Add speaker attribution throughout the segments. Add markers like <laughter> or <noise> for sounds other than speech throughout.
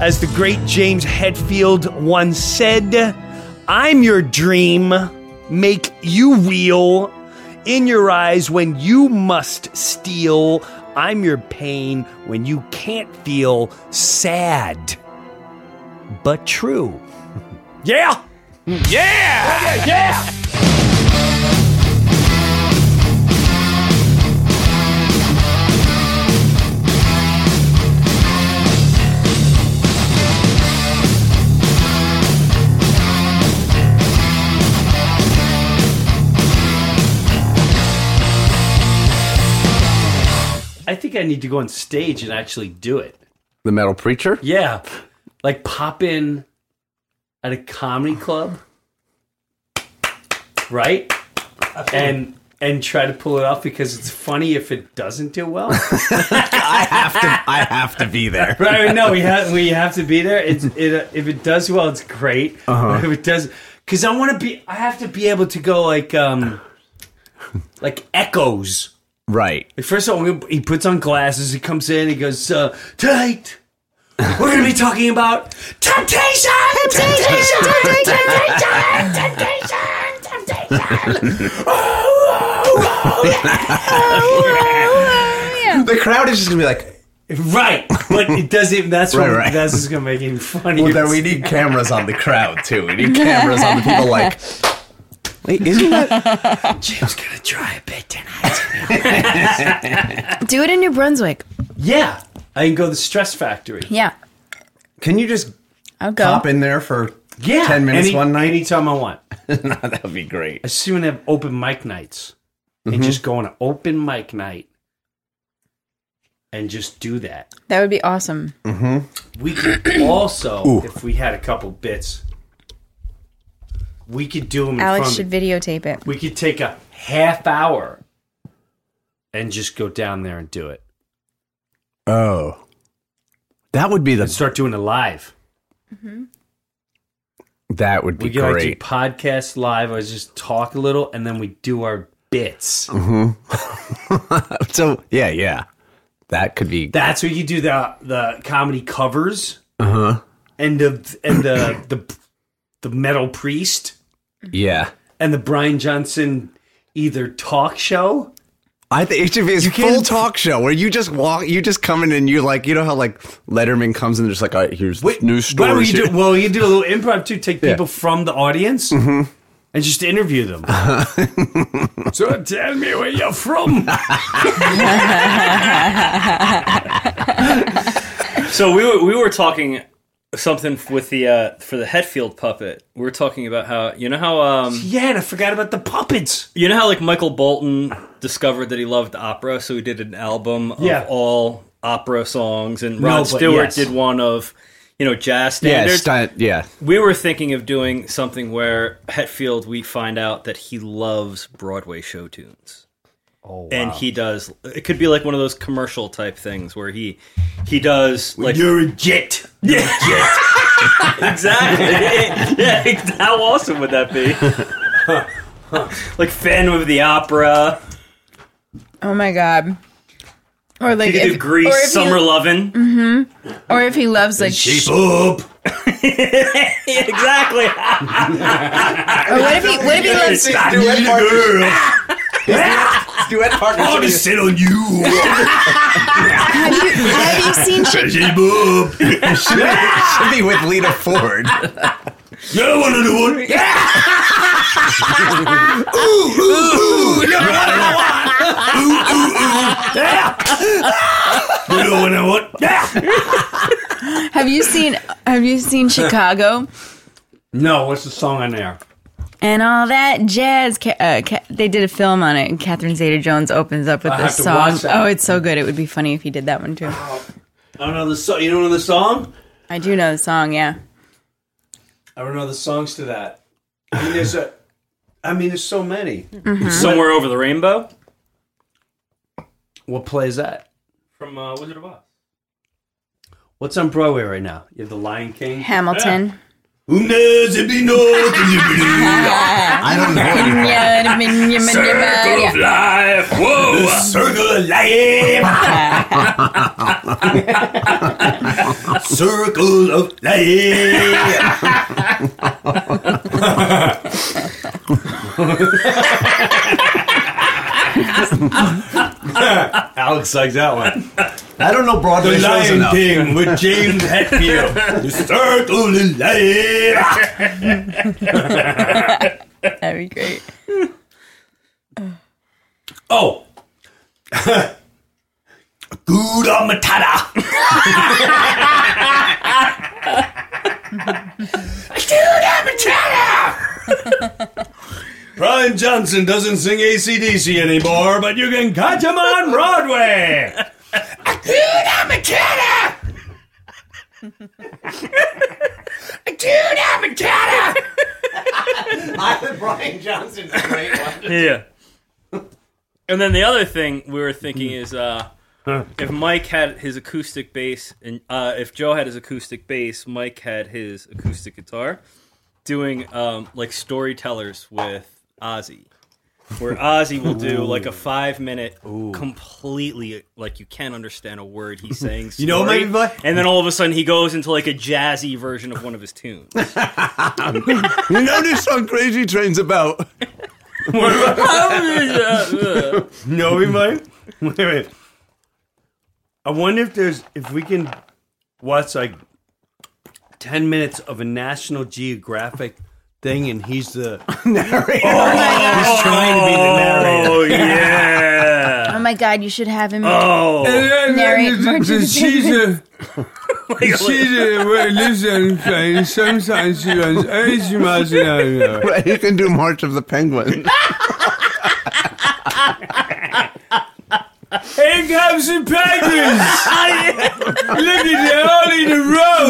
Speaker 1: As the great James Hetfield once said, I'm your dream, make you real. In your eyes when you must steal, I'm your pain when you can't feel sad. But true. <laughs> Yeah! Yeah! Yeah! yeah! Think I need to go on stage and actually do it.
Speaker 2: The metal preacher?
Speaker 1: Yeah. Like pop in at a comedy club. Right? And and try to pull it off because it's funny if it doesn't do well. <laughs>
Speaker 2: I have to I have to be there. <laughs>
Speaker 1: right? No, we have we have to be there. It's it, if it does well, it's great.
Speaker 2: Uh-huh.
Speaker 1: If it does, because I want to be, I have to be able to go like um like echoes.
Speaker 2: Right.
Speaker 1: Like, First of all, he puts on glasses. He comes in. He goes, uh, "Tonight, we're going to be talking about temptation, temptation, temptation, temptation, temptation."
Speaker 2: The crowd is just gonna be like,
Speaker 1: Right, but it doesn't. That's
Speaker 2: Right,
Speaker 1: what,
Speaker 2: right.
Speaker 1: that's just going to make it even funnier.
Speaker 2: well, then we need cameras on the crowd too. We need cameras on the people like, wait, isn't that?
Speaker 1: Jim's going to try a bit tonight.
Speaker 3: Do it in New Brunswick.
Speaker 1: yeah, I can go to the Stress Factory.
Speaker 3: Yeah,
Speaker 2: Can you just
Speaker 3: I'll go.
Speaker 2: pop in there for
Speaker 1: Yeah,
Speaker 2: 10 minutes
Speaker 1: any-
Speaker 2: one night?
Speaker 1: anytime I want. <laughs>
Speaker 2: that would be great.
Speaker 1: I soon have open mic nights and mm-hmm. just go on an open mic night and just do that.
Speaker 3: That would be awesome. Mm-hmm.
Speaker 1: We could also, if we had a couple bits, we could do them. In
Speaker 3: Alex
Speaker 1: front
Speaker 3: should
Speaker 1: of,
Speaker 3: videotape it.
Speaker 1: we could take a half hour and just go down there and do it.
Speaker 2: Oh. That would be
Speaker 1: And
Speaker 2: the
Speaker 1: start doing it live.
Speaker 2: that would be
Speaker 1: We could like do
Speaker 2: great.
Speaker 1: podcast live. I just talk a little, and then we do our bits. <laughs>
Speaker 2: so yeah, yeah. That could be
Speaker 1: That's where you do the the comedy covers.
Speaker 2: uh-huh.
Speaker 1: and the and the the the metal priest
Speaker 2: Yeah.
Speaker 1: and the Brian Johnson either talk show.
Speaker 2: I think should be a full talk show where you just walk, you just come in and you like, you know how like Letterman comes in, and just like, all right, here's
Speaker 1: Wait,
Speaker 2: new stories.
Speaker 1: you do, well, you do a little improv too. Take
Speaker 2: Yeah.
Speaker 1: people from the audience mm-hmm. and just interview them. <laughs> so tell me where you're from. <laughs>
Speaker 4: So we were, we were talking something with the uh, for the Hetfield puppet. We are talking about how you know how um
Speaker 1: yeah, and I forgot about the puppets.
Speaker 4: you know how like Michael Bolton discovered that he loved opera, so he did an album of
Speaker 1: Yeah.
Speaker 4: all opera songs, and
Speaker 1: No,
Speaker 4: Rod
Speaker 1: but
Speaker 4: Stewart
Speaker 1: yes.
Speaker 4: did one of you know jazz
Speaker 2: yeah,
Speaker 4: standards.
Speaker 2: sti- yeah.
Speaker 4: we were thinking of doing something where Hetfield we find out that he loves Broadway show tunes.
Speaker 1: Oh,
Speaker 4: And he does. It could be like one of those commercial type things where he he does like
Speaker 1: you're a jet.
Speaker 4: yeah, <laughs> exactly. <laughs> yeah, how awesome would that be? <laughs> like Phantom of the Opera.
Speaker 3: Oh my god. Or like
Speaker 4: You could do
Speaker 3: if,
Speaker 4: Grease,
Speaker 3: or if
Speaker 4: Summer
Speaker 3: he,
Speaker 4: Lovin'. Mm-hmm.
Speaker 3: or if he loves like sh-
Speaker 1: up.
Speaker 4: exactly.
Speaker 3: or what if he what if he loves
Speaker 1: I need girl.
Speaker 2: Duet partner.
Speaker 1: I want to sit on you.
Speaker 3: have you have you seen Chi-
Speaker 1: Hey, bub.
Speaker 2: should be with Lita Ford.
Speaker 1: You don't want to do one. ooh, ooh, ooh. You don't want to one. Ooh, ooh, ooh. Yeah. You don't want one. Yeah.
Speaker 3: have you seen have you seen Chicago?
Speaker 1: No, what's the song on there?
Speaker 3: And all that jazz. Ca- uh, Ca- they did a film on it, and Catherine Zeta-Jones opens up with
Speaker 1: I
Speaker 3: this song. Oh, it's so good. It would be funny if he did that one too.
Speaker 1: I don't know the song. You don't know the song?
Speaker 3: I do know the song. Yeah.
Speaker 1: I don't know the songs to that. I mean, there's a. I mean, there's so many.
Speaker 4: Somewhere over the rainbow
Speaker 1: What play is that?
Speaker 4: from uh, Wizard of Oz.
Speaker 1: What's on Broadway right now? You have The Lion King.
Speaker 3: Hamilton.
Speaker 1: Who knows if you know
Speaker 2: I don't know. Circle
Speaker 3: of
Speaker 4: Life. Whoa. <laughs>
Speaker 1: Circle of life. Circle of life. <laughs> Alex likes that one.
Speaker 2: I don't know Broadway
Speaker 1: The
Speaker 2: shows
Speaker 1: Lion
Speaker 2: enough.
Speaker 1: King with James Hetfield. <laughs> the Circle of life.
Speaker 3: That'd be great.
Speaker 1: Oh. <laughs> Gouda Matata. Gouda Matata. Brian Johnson doesn't sing AC/DC anymore, but you can catch him on Broadway. Gouda Matata. Gouda Matata.
Speaker 2: I think Brian Johnson's a great one.
Speaker 4: Yeah. And then the other thing we were thinking is uh, if Mike had his acoustic bass and uh, if Joe had his acoustic bass, Mike had his acoustic guitar, doing um, like storytellers with Ozzy, where Ozzy will do like a five minute, completely like you can't understand a word he's <laughs> saying.
Speaker 1: You know what
Speaker 4: story,
Speaker 1: might be?
Speaker 4: And then all of a sudden he goes into like a jazzy version of one of his tunes. <laughs>
Speaker 2: You know this song Crazy Train's about? <laughs>
Speaker 1: No, we might. Wait, wait. I wonder if there's if we can watch like ten minutes of a National Geographic thing, and he's the <laughs>
Speaker 2: Narrator.
Speaker 1: Oh oh, he's trying to be the narrator.
Speaker 4: oh yeah. <laughs>
Speaker 3: Oh my God! You should have him
Speaker 4: Oh.
Speaker 3: narrate Martin's
Speaker 5: Caesar, <laughs> Caesar lives on train. Sometimes she runs 80 miles an hour.
Speaker 2: He can do March of the Penguin.
Speaker 5: Here comes the penguins! Look at them all in a row!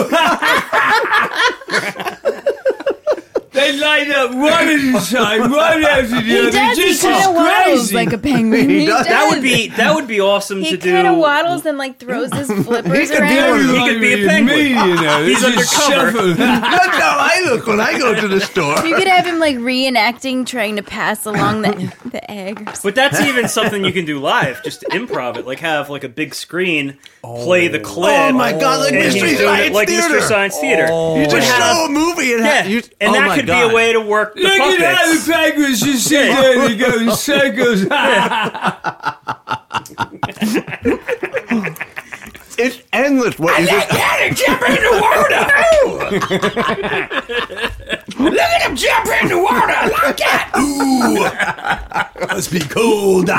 Speaker 5: They line up one at a time, one after the
Speaker 3: He
Speaker 5: other.
Speaker 3: does. He
Speaker 5: Just
Speaker 3: kind of waddles
Speaker 5: crazy.
Speaker 3: like a penguin.
Speaker 2: He
Speaker 3: He
Speaker 2: does.
Speaker 3: does.
Speaker 4: That would be that would be awesome
Speaker 3: He
Speaker 4: to do.
Speaker 3: He kind of waddles and like throws his <laughs> flippers
Speaker 2: could
Speaker 3: around.
Speaker 2: one
Speaker 4: He could be a penguin.
Speaker 5: Me, you know. <laughs>
Speaker 4: He's
Speaker 5: They just
Speaker 4: undercover.
Speaker 5: shuffle.
Speaker 2: That's how I look when I go to the store.
Speaker 3: You could have him like reenacting trying to pass along the <laughs> the egg. or
Speaker 4: But that's even something you can do live. Just improv it, like have like a big screen, play the clip.
Speaker 2: Oh my God, like
Speaker 4: and he's
Speaker 2: Mystery
Speaker 4: doing
Speaker 2: Science
Speaker 4: it like
Speaker 2: Theater.
Speaker 4: Mystery Science Theater.
Speaker 2: You just show a movie and
Speaker 4: yeah,
Speaker 2: have, you,
Speaker 4: and
Speaker 2: oh
Speaker 4: that
Speaker 2: my
Speaker 4: could
Speaker 2: God.
Speaker 4: be a way to work the
Speaker 5: Look at how the penguins just sit there and they go in circles. <laughs>
Speaker 2: It's endless. What is this?
Speaker 1: jump in the water. <laughs> Look at him jumping in the water like that. Ooh, must be cold.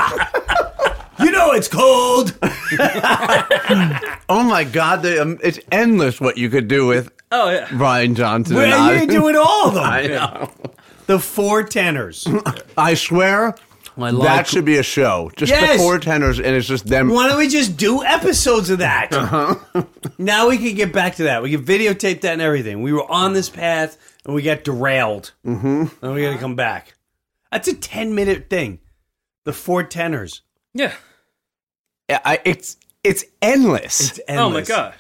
Speaker 1: You know it's cold. <laughs>
Speaker 2: Oh my God, they, um, it's endless what you could do with
Speaker 4: Oh yeah.
Speaker 2: Brian Johnson. and
Speaker 1: Well, you
Speaker 2: I.
Speaker 1: can do it all of them.
Speaker 2: I know. <laughs>
Speaker 1: The four tenors.
Speaker 2: I swear, that should be a show. Just the four tenors, and it's just them.
Speaker 1: Why don't we just do episodes of that? <laughs> now we can get back to that. We can videotape that and everything. We were on this path and we got derailed. Mm-hmm. And we got to come back. That's a 10 minute thing. The four tenors.
Speaker 4: Yeah.
Speaker 2: I, it's it's endless.
Speaker 1: It's
Speaker 4: Oh my god.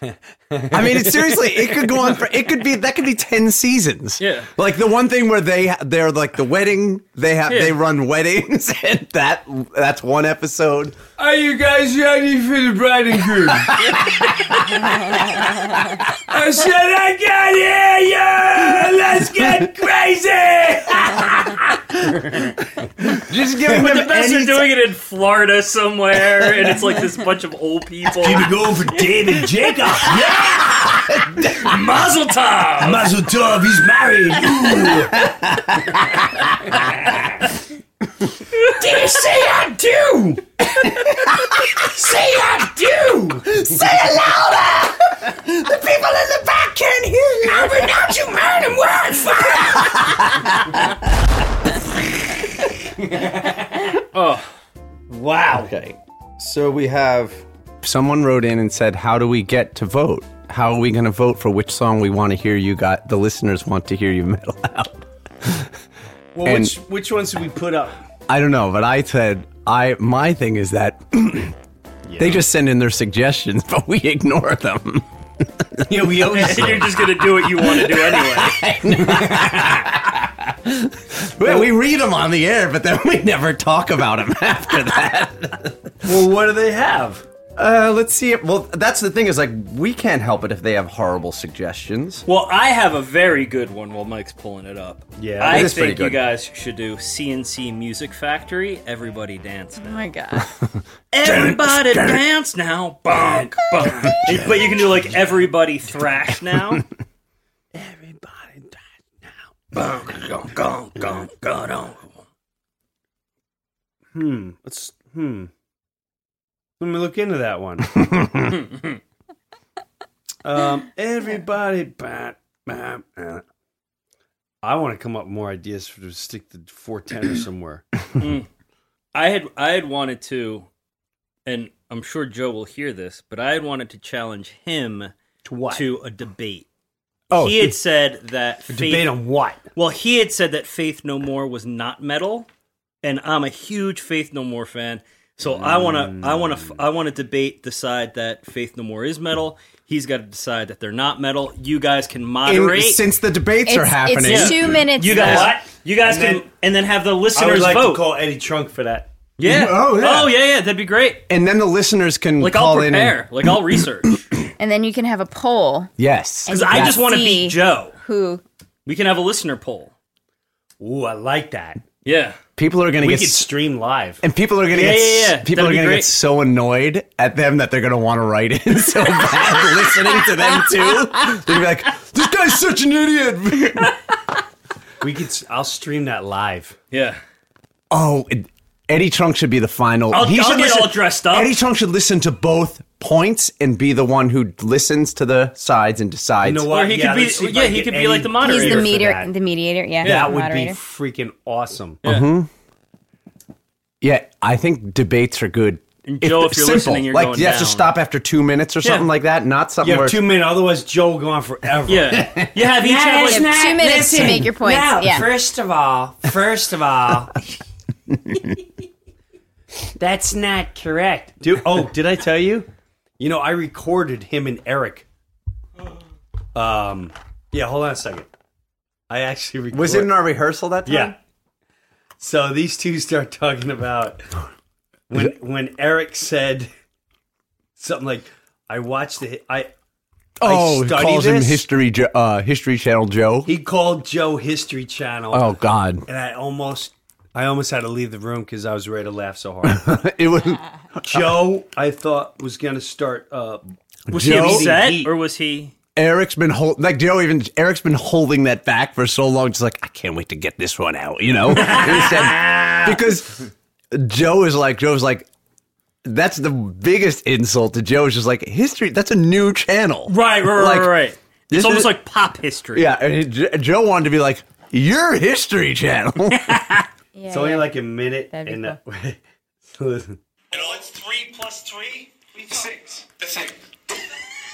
Speaker 4: <laughs>
Speaker 2: I mean, it's seriously, it could go on for. It could be that could be ten seasons.
Speaker 4: Yeah.
Speaker 2: like the one thing where they they're like the wedding. They have
Speaker 4: Yeah.
Speaker 2: they run weddings, <laughs> and that that's one episode.
Speaker 5: Are you guys ready for the bride and groom? I said, I got here, yeah! Let's get crazy!
Speaker 2: Just giving
Speaker 4: But
Speaker 2: them
Speaker 4: the best
Speaker 2: any
Speaker 4: are doing it in Florida somewhere, and it's like this bunch of old people.
Speaker 1: Keep it going for David Jacob. Yeah!
Speaker 4: Mazel tov!
Speaker 1: Mazel tov, he's married. Ooh. <laughs>
Speaker 2: So we have someone wrote in and said, "How do we get to vote? How are we going to vote for which song we want to hear you got the listeners want to hear you metal <laughs> out?"
Speaker 1: Well,
Speaker 2: And-
Speaker 1: which which ones did we put up?
Speaker 2: I don't know, but I said I my thing is that <clears throat> they just send in their suggestions, <laughs> but we ignore them.
Speaker 1: Yeah, we <laughs> always.
Speaker 4: You're just gonna do what you want to do anyway.
Speaker 2: Well, we read them on the air, but then we never talk about them <laughs> after that.
Speaker 1: well, what do they have?
Speaker 2: Uh, let's see. Well, that's the thing is like we can't help it if they have horrible suggestions.
Speaker 4: Well, I have a very good one while Mike's pulling it up.
Speaker 1: Yeah,
Speaker 4: I
Speaker 2: it is pretty
Speaker 4: think you
Speaker 2: good.
Speaker 4: guys should do C+C Music Factory. Everybody dance
Speaker 3: Oh my god. <laughs>
Speaker 4: Everybody dance now. Bonk, bonk. but you can do like everybody thrash now. <laughs>
Speaker 1: Everybody died now.
Speaker 4: Bonk, gong, gong, gong, gong, gong.
Speaker 1: Hmm. Let's. Hmm. Let me look into that one. <laughs> um. Everybody. Bah, bah, bah. I want to come up with more ideas for to stick to 410 or <coughs> somewhere.
Speaker 4: I had I had wanted to, and I'm sure Joe will hear this, but I had wanted to challenge him
Speaker 1: To what?
Speaker 4: to a debate.
Speaker 2: Oh,
Speaker 4: he had said that Faith,
Speaker 1: debate on what?
Speaker 4: well, he had said that Faith No More was not metal, and I'm a huge Faith No More fan. So I want to, I want to, I want to debate decide that Faith No More is metal. He's got to decide that they're not metal. You guys can
Speaker 2: In-
Speaker 4: moderate.
Speaker 2: since the debates are
Speaker 3: It's,
Speaker 2: happening,
Speaker 3: it's two minutes.
Speaker 4: you guys,
Speaker 3: though.
Speaker 4: you guys
Speaker 1: And
Speaker 4: can,
Speaker 1: then-
Speaker 4: and then have the
Speaker 1: I would
Speaker 4: listeners
Speaker 1: like
Speaker 4: vote.
Speaker 1: to call Eddie Trunk for that.
Speaker 4: yeah.
Speaker 2: Oh, yeah.
Speaker 4: Oh yeah, yeah. That'd be great.
Speaker 2: and then the listeners can
Speaker 4: Like
Speaker 2: call
Speaker 4: I'll
Speaker 2: in.
Speaker 4: prepare.
Speaker 2: And,
Speaker 4: like I'll research. <clears throat>
Speaker 3: And then you can have a poll.
Speaker 2: yes,
Speaker 4: Because I just want to
Speaker 3: See.
Speaker 4: beat Joe.
Speaker 3: Who?
Speaker 4: We can have a listener poll.
Speaker 1: Ooh, I like that.
Speaker 4: Yeah.
Speaker 2: people are going to
Speaker 1: We
Speaker 2: get
Speaker 1: could
Speaker 2: s-
Speaker 1: stream live.
Speaker 2: and people are going to
Speaker 4: Yeah,
Speaker 2: get
Speaker 4: yeah,
Speaker 2: s-
Speaker 4: yeah.
Speaker 2: people
Speaker 4: That'd
Speaker 2: are
Speaker 4: be
Speaker 2: going to
Speaker 4: great.
Speaker 2: get so annoyed at them that they're going to want to write in <laughs> so bad <laughs> listening to them too. They'll be like, "This guy's such an idiot." <laughs>
Speaker 1: We could. s- I'll stream that live.
Speaker 4: Yeah.
Speaker 2: oh, it- Eddie Trunk should be the final.
Speaker 4: I'll,
Speaker 2: he
Speaker 4: I'll
Speaker 2: should
Speaker 4: get
Speaker 2: listen-
Speaker 4: all dressed up.
Speaker 2: Eddie Trunk should listen to both points and be the one who listens to the sides and decides.
Speaker 1: You know
Speaker 4: or
Speaker 1: what?
Speaker 4: he
Speaker 1: Yeah,
Speaker 4: could be.
Speaker 1: if
Speaker 4: Yeah, he
Speaker 1: get
Speaker 4: could be like the moderator.
Speaker 3: He's the
Speaker 1: for
Speaker 3: meter.
Speaker 1: that.
Speaker 3: The mediator. Yeah.
Speaker 1: That would
Speaker 3: moderator.
Speaker 1: be freaking awesome. Mm-hmm.
Speaker 2: Yeah, I think debates are good.
Speaker 4: And Joe, if you're
Speaker 2: simple,
Speaker 4: listening, you're
Speaker 2: like
Speaker 4: going
Speaker 2: you have to stop after two minutes or something like that. Not something
Speaker 1: You have two minutes, otherwise Joe will go on forever.
Speaker 4: Yeah. You have each have
Speaker 3: You
Speaker 4: like,
Speaker 3: have two minutes to make your points.
Speaker 1: Now,
Speaker 3: yeah.
Speaker 1: first of all, first of all, <laughs> that's not correct. Dude, oh, did I tell you? You know, I recorded him and Eric. Um, yeah, hold on a second. I actually recorded.
Speaker 2: was it in our rehearsal that time?
Speaker 1: Yeah. So these two start talking about when when Eric said something like, "I watched the I."
Speaker 2: Oh,
Speaker 1: I
Speaker 2: he
Speaker 1: study
Speaker 2: calls him history, Jo- uh, history channel Joe.
Speaker 1: He called Joe History Channel.
Speaker 2: oh God,
Speaker 1: and I almost I almost had to leave the room because I was ready to laugh so hard. <laughs>
Speaker 2: it was <laughs>
Speaker 1: Joe, I thought was gonna start. Uh,
Speaker 4: was
Speaker 2: Joe-
Speaker 4: he upset
Speaker 1: Heat.
Speaker 4: or was he?
Speaker 2: Eric's been hold, like Joe. Even Eric's been holding that back for so long. Just like I can't wait to get this one out. You know, He said- <laughs> because Joe is like Joe's like. That's the biggest insult to Joe. Is just like history. That's a new channel,
Speaker 4: Right, right,
Speaker 2: Like,
Speaker 4: right, right.
Speaker 2: this
Speaker 4: It's almost
Speaker 2: is-
Speaker 4: like pop history.
Speaker 2: Yeah, and he- J- Joe wanted to be like your history channel.
Speaker 3: Yeah,
Speaker 1: it's only
Speaker 3: yeah.
Speaker 1: like a minute,
Speaker 3: That'd be
Speaker 1: and
Speaker 3: cool.
Speaker 1: uh, <laughs> so listen.
Speaker 6: You know, it's three plus three. Six. The same. <laughs>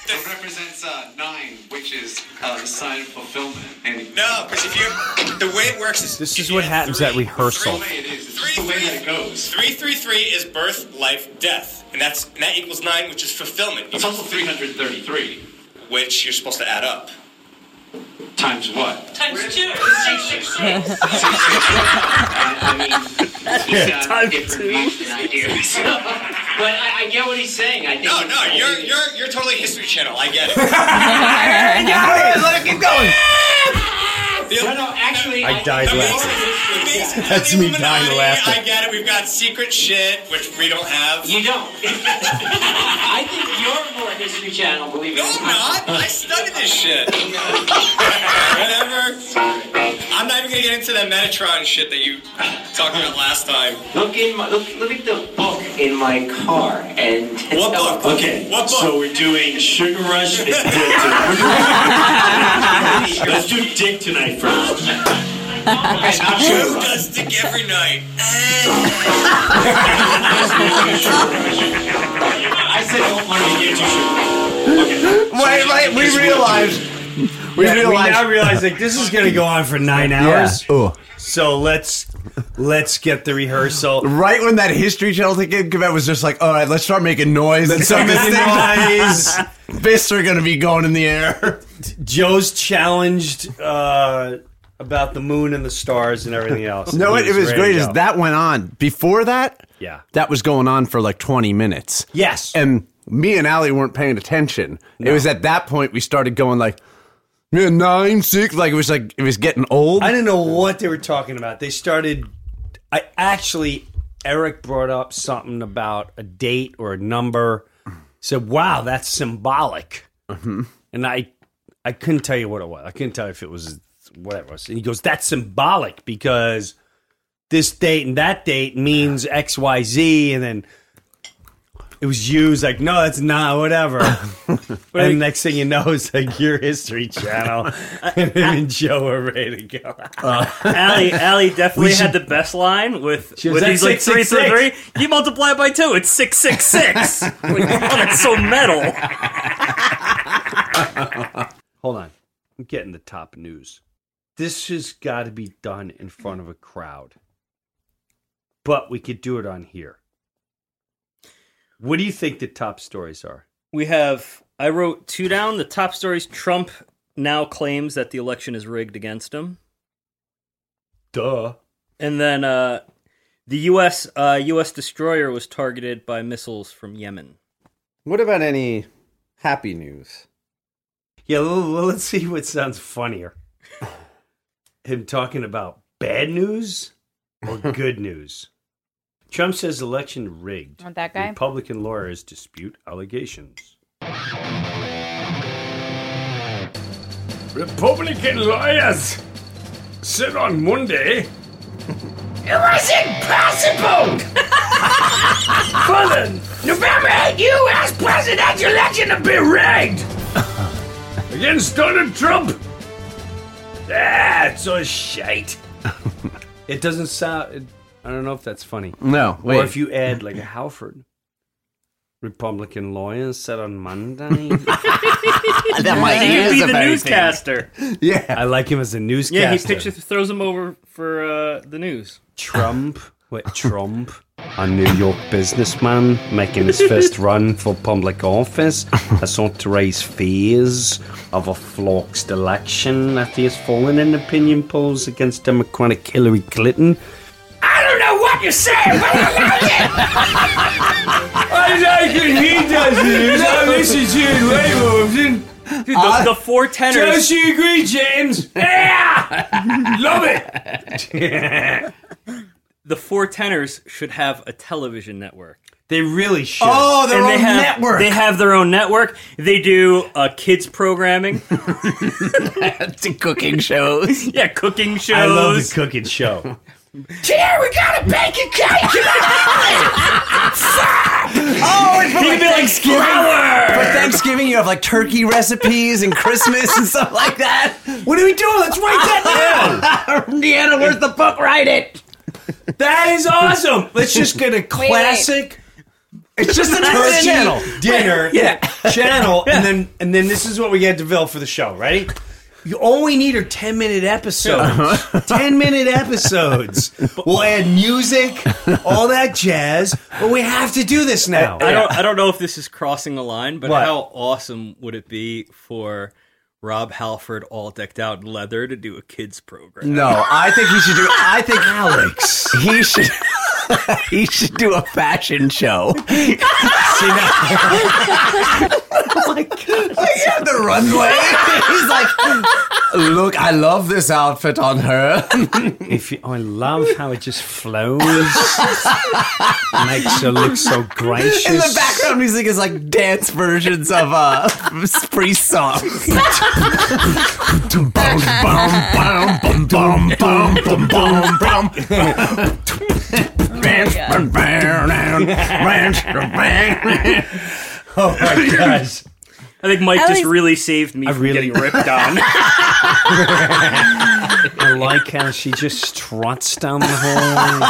Speaker 6: That represents uh, nine, which is uh, the sign of fulfillment. And no, because if you, the way it works is
Speaker 1: This is what
Speaker 6: have
Speaker 1: happens at rehearsal.
Speaker 6: Three, it is. It's just the way that it goes. Three, three, three is birth, life, death, and that's and that equals nine, which is fulfillment. It's also three hundred thirty-three, which you're supposed to add up. Times what? Times two. I mean, <laughs> he's got different views and ideas.
Speaker 7: But I, I get what he's saying. I think.
Speaker 6: No, no, you're you're you're totally History Channel. I get it. <laughs> <laughs>
Speaker 2: Let it keep going.
Speaker 7: No, no. Actually,
Speaker 1: I died
Speaker 6: The
Speaker 1: laughing.
Speaker 6: basic-
Speaker 1: That's me dying
Speaker 6: Illuminati,
Speaker 1: laughing.
Speaker 6: I get it. We've got secret shit, which we don't have.
Speaker 7: You don't. <laughs> I think you're more History Channel. Believe
Speaker 6: No. I'm not. I studied this shit. Whatever. I'm not even gonna get into that Metatron shit that you talked about last time.
Speaker 7: Look in my look. Look at the book in my car and.
Speaker 6: What
Speaker 7: tell-
Speaker 6: book?
Speaker 5: Okay,
Speaker 6: What book?
Speaker 5: so we're doing Sugar Rush and Dick tonight. <laughs> Let's do Dick tonight first.
Speaker 6: Joe does stick every night.
Speaker 7: I said don't learn to get you should.
Speaker 2: Wait, wait, we realized. We
Speaker 1: Yeah, we
Speaker 2: realized.
Speaker 1: now realize like this is gonna go on for nine
Speaker 2: yeah.
Speaker 1: hours.
Speaker 2: Oh.
Speaker 1: So let's let's get the rehearsal.
Speaker 2: Right when that History Channel thing came out, was just like, all right, let's start making noise.
Speaker 1: Let's start
Speaker 2: This
Speaker 1: making
Speaker 2: thing-
Speaker 1: noise. <laughs>
Speaker 2: Fists are gonna be going in the air.
Speaker 1: Joe's challenged uh, about the moon and the stars and everything else.
Speaker 2: No, it, it was great
Speaker 1: to
Speaker 2: as that went on. Before that,
Speaker 1: Yeah.
Speaker 2: that was going on for like 20 minutes.
Speaker 1: Yes.
Speaker 2: And me and Allie weren't paying attention. It was at that point we started going like, yeah, nine, six. Like it was like, it was getting old.
Speaker 1: I didn't know what they were talking about. They started. I actually, Eric brought up something about a date or a number. Said, "Wow, that's symbolic," mm-hmm. and I, I couldn't tell you what it was. I couldn't tell you if it was whatever. it was. And he goes, "That's symbolic because this date and that date means X, Y, Z," and then. It was used like no, that's not whatever. <laughs> and next thing you know, it's like your History Channel, <laughs> and him and Joe are ready to go. Uh. <laughs>
Speaker 4: Allie, Allie definitely
Speaker 1: should-
Speaker 4: had the best line with,
Speaker 1: She was
Speaker 4: with
Speaker 1: at
Speaker 4: he's like three three
Speaker 1: 666.
Speaker 4: You multiply it by two, it's six six six. Like, oh, that's so metal.
Speaker 1: Hold on. I'm getting the top news. This has got to be done in front of a crowd. But we could do it on here. What do you think the top stories are?
Speaker 4: We have. I wrote two down. The top stories: Trump now claims that the election is rigged against him,
Speaker 1: Duh.
Speaker 4: and then uh, the U.S. Uh, U.S. destroyer was targeted by missiles from Yemen.
Speaker 2: what about any happy news?
Speaker 1: Yeah, well, well, let's see what sounds funnier. <laughs> Him talking about bad news or good <laughs> news? Trump says election rigged.
Speaker 3: Want that guy?
Speaker 1: Republican lawyers dispute allegations.
Speaker 5: Republican lawyers said on Monday it was impossible for the November 8 U.S. presidential election to be rigged against Donald Trump. That's a shite.
Speaker 1: It doesn't sound. It, I don't know if that's funny.
Speaker 2: No, wait.
Speaker 1: Or if you add like a Halford. Republican lawyers said on Monday. <laughs>
Speaker 2: that might
Speaker 4: He could be the
Speaker 2: very
Speaker 4: newscaster. <laughs>
Speaker 2: Yeah.
Speaker 1: I like him as a newscaster.
Speaker 4: Yeah, he pictures throws him over for uh, the news.
Speaker 1: Trump. Wait, Trump, a New York businessman making his first run for public office, has sought to raise fears of a flawed election after he has fallen in opinion polls against Democratic Hillary Clinton.
Speaker 5: I don't know what you're saying, but I like it. I like it. He does it. I listen to it way more often.
Speaker 4: Dude, the, the four tenors.
Speaker 5: Does she agree, James? Yeah, <laughs> love it. <laughs>
Speaker 4: The four tenors should have a television network.
Speaker 1: They really should.
Speaker 2: Oh, their
Speaker 4: and
Speaker 2: own
Speaker 4: they have,
Speaker 2: network.
Speaker 4: They have their own network. They do uh, kids programming. <laughs>
Speaker 2: to cooking shows.
Speaker 4: yeah, cooking shows.
Speaker 1: I love the cooking show.
Speaker 5: Today we got a bake a cake.
Speaker 2: Oh, and for
Speaker 4: He'd
Speaker 2: like
Speaker 4: be like,
Speaker 2: Thanksgiving.
Speaker 4: "Flour!"
Speaker 2: For Thanksgiving, you have like turkey recipes and Christmas and stuff like that. What are we doing? Let's write that down. <laughs> Deanna, where's the book? Write it.
Speaker 1: That is awesome. Let's just get a classic
Speaker 2: It's just a
Speaker 1: turkey
Speaker 2: channel.
Speaker 1: dinner
Speaker 2: Yeah.
Speaker 1: channel, and then and then this is what we get to Bill for the show. Ready? You all we need are ten minute episodes. Uh-huh. <laughs> ten minute episodes. We'll add music, all that jazz. But we have to do this now.
Speaker 4: I don't. I don't know if this is crossing the line, but
Speaker 1: What?
Speaker 4: how awesome would it be for Rob Halford, all decked out in leather, to do a kids program?
Speaker 2: No, I think he should do. I think Alex. He should. <laughs> he should do a fashion show. <laughs>
Speaker 1: See, now-
Speaker 2: like, yeah, the runway. He's like, look, I love this outfit on her.
Speaker 1: if you, I love how it just flows, makes her look so gracious.
Speaker 2: In the background music is like dance versions of uh free songs.
Speaker 1: Oh <laughs> Oh my gosh!
Speaker 4: I think Mike
Speaker 3: At
Speaker 4: just
Speaker 3: least-
Speaker 4: really saved me from
Speaker 1: really-
Speaker 4: getting ripped <laughs> on.
Speaker 1: I like how she just struts down the hall.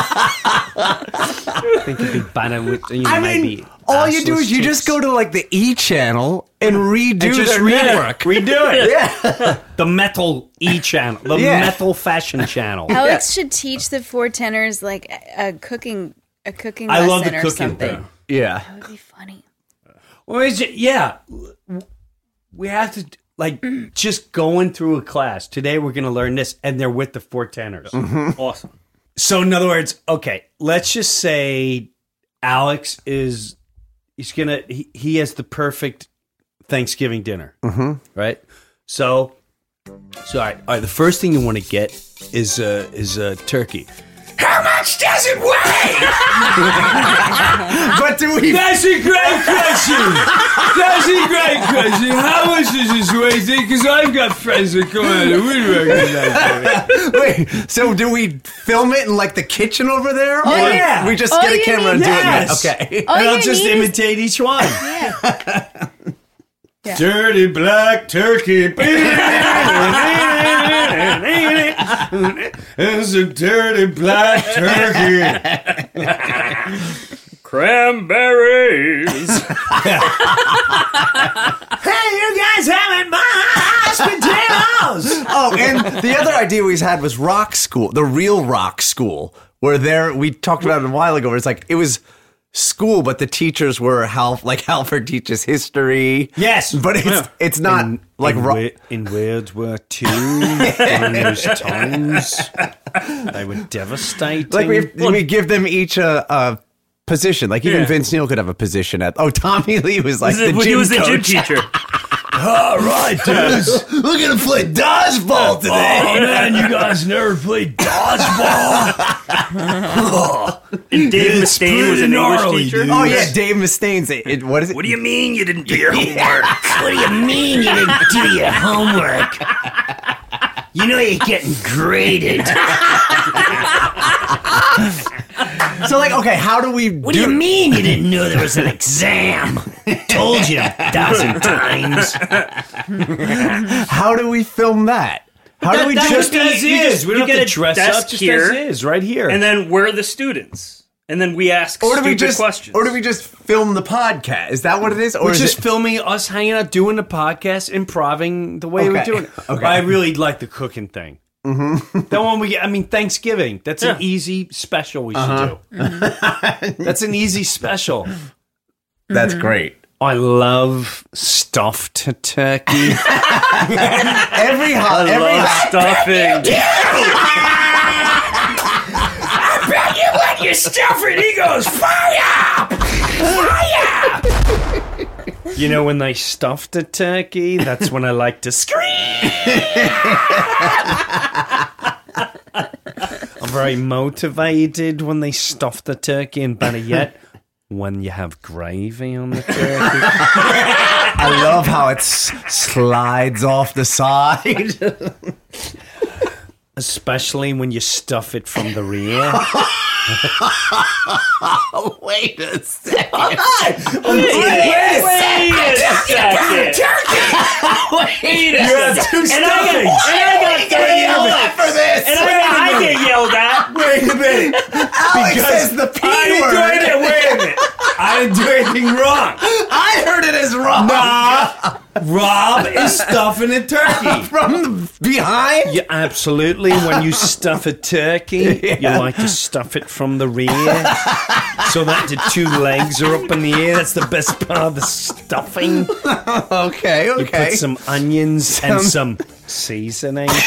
Speaker 1: I think it'd be better with, you know,
Speaker 2: I
Speaker 1: maybe.
Speaker 2: mean, all you do
Speaker 1: assless
Speaker 2: is you just
Speaker 1: chicks.
Speaker 2: go to like the E channel and redo
Speaker 1: And just
Speaker 2: their
Speaker 1: redo it.
Speaker 2: network.
Speaker 1: Redo it.
Speaker 2: Yeah. <laughs>
Speaker 1: The metal E channel, the
Speaker 2: Yeah.
Speaker 1: metal fashion channel.
Speaker 3: Alex should teach the four tenors like a, a cooking a cooking
Speaker 1: I
Speaker 3: lesson
Speaker 1: love the
Speaker 3: or
Speaker 1: cooking
Speaker 3: something.
Speaker 1: thing.
Speaker 2: Yeah.
Speaker 3: That would be funny.
Speaker 1: Well, is it, yeah, we have to like <clears throat> just going through a class today. We're going to learn this, and they're with the four tenors. <laughs>
Speaker 4: Awesome.
Speaker 1: So, in other words, okay, let's just say Alex is he's gonna he, he has the perfect Thanksgiving dinner, mm-hmm. right? So, so all right, all right. The first thing you want to get is uh, is a turkey. How much does it weigh? <laughs>
Speaker 2: But do we?
Speaker 5: That's a great question. That's a great question. How much does this weigh? Because I've got friends that come out of the woodwork. and that.
Speaker 2: Wait. So do we film it in like the kitchen over there?
Speaker 3: Oh,
Speaker 2: Or
Speaker 1: yeah.
Speaker 2: We just
Speaker 3: All
Speaker 2: get a
Speaker 3: you
Speaker 2: camera and
Speaker 3: need-
Speaker 2: do
Speaker 1: Yes.
Speaker 2: it. Okay.
Speaker 3: All
Speaker 1: and I'll just
Speaker 3: need
Speaker 1: imitate each one.
Speaker 3: Yeah.
Speaker 1: Dirty black turkey. <laughs> <laughs> <laughs> it's a dirty black turkey.
Speaker 4: Cranberries. <laughs>
Speaker 1: Hey, you guys having mashed potatoes?
Speaker 2: Oh, and the other idea we had was rock school, the real rock school, where there we talked about it a while ago. Where it's like it was school, but the teachers were Half like <laughs> Halford teaches history.
Speaker 1: Yes.
Speaker 2: but it's it's not
Speaker 1: in,
Speaker 2: like
Speaker 1: in,
Speaker 2: ro-
Speaker 1: Wo- in World War II, during those times, they were devastating.
Speaker 2: like we we give them each a. a Position like even
Speaker 4: Yeah.
Speaker 2: Vince Neil could have a position at. Oh, Tommy Lee was like the
Speaker 4: he
Speaker 2: gym
Speaker 4: was the gym teacher. <laughs>
Speaker 1: All right, dudes. <laughs>
Speaker 2: We're gonna play dodgeball oh, today.
Speaker 1: Oh man, you guys never played dodgeball. <laughs>
Speaker 4: And Dave Mustaine was an
Speaker 1: pretty
Speaker 4: English teacher.
Speaker 1: dude.
Speaker 2: Oh yeah, Dave Mustaine's. It, it- what is it?
Speaker 1: What do you mean you didn't do your <laughs> homework?
Speaker 5: What do you mean you didn't do your homework? You know you're getting graded.
Speaker 2: So like, okay, how do we?
Speaker 5: What do you mean you didn't know there was an exam? Told you a thousand times.
Speaker 2: How do we film that? How do we
Speaker 4: that
Speaker 2: just?
Speaker 4: would be-
Speaker 1: as
Speaker 4: you
Speaker 1: is.
Speaker 4: just-
Speaker 1: we
Speaker 4: you
Speaker 1: don't
Speaker 4: get
Speaker 1: have
Speaker 4: a
Speaker 1: to dress
Speaker 4: desk
Speaker 1: up just
Speaker 4: here,
Speaker 1: as is, right here.
Speaker 4: And then we're the students. And then we ask
Speaker 2: Or do
Speaker 4: stupid
Speaker 2: we just?
Speaker 4: questions.
Speaker 2: Or do we just film the podcast? Is that what it is? Or
Speaker 1: we're
Speaker 2: is
Speaker 1: just
Speaker 2: it-
Speaker 1: filming us hanging out, doing the podcast, improving the way we're
Speaker 2: Okay.
Speaker 1: doing it.
Speaker 2: Okay.
Speaker 1: I really like the cooking thing. Mm-hmm. that one we get. I mean, Thanksgiving. That's an easy special we should
Speaker 2: Uh-huh.
Speaker 1: do. That's an easy special.
Speaker 2: That's great.
Speaker 1: I love stuffed turkey. <laughs>
Speaker 2: Every ho- every
Speaker 4: Love
Speaker 2: ho-
Speaker 4: stuffing. <laughs>
Speaker 5: When you stuff it, he goes, fire! Fire!
Speaker 1: You know, when they stuff the turkey, that's when I like to scream. I'm very motivated when they stuff the turkey, and better yet, when you have gravy on the turkey.
Speaker 2: I love how it s- slides off the side.
Speaker 1: Especially when you stuff it from the rear. <laughs>
Speaker 2: Wait a second.
Speaker 4: Wait a second. Wait a second. And I get, and I got thirty
Speaker 2: yelled at for this.
Speaker 4: And I, got, I get yelled at.
Speaker 1: Wait a minute.
Speaker 2: Alex says the P
Speaker 1: I didn't do
Speaker 2: word.
Speaker 1: anything. Wait a minute. <laughs> I didn't do anything wrong.
Speaker 2: I heard it as wrong.
Speaker 1: Nah, Rob is stuffing a turkey. <laughs>
Speaker 2: From behind.
Speaker 1: Yeah, absolutely. When you stuff a turkey, <laughs> you like to stuff it from the rear so that the two legs are up in the air. That's the best part of the stuffing.
Speaker 2: Okay. okay.
Speaker 1: You put some onions and some seasoning. <laughs>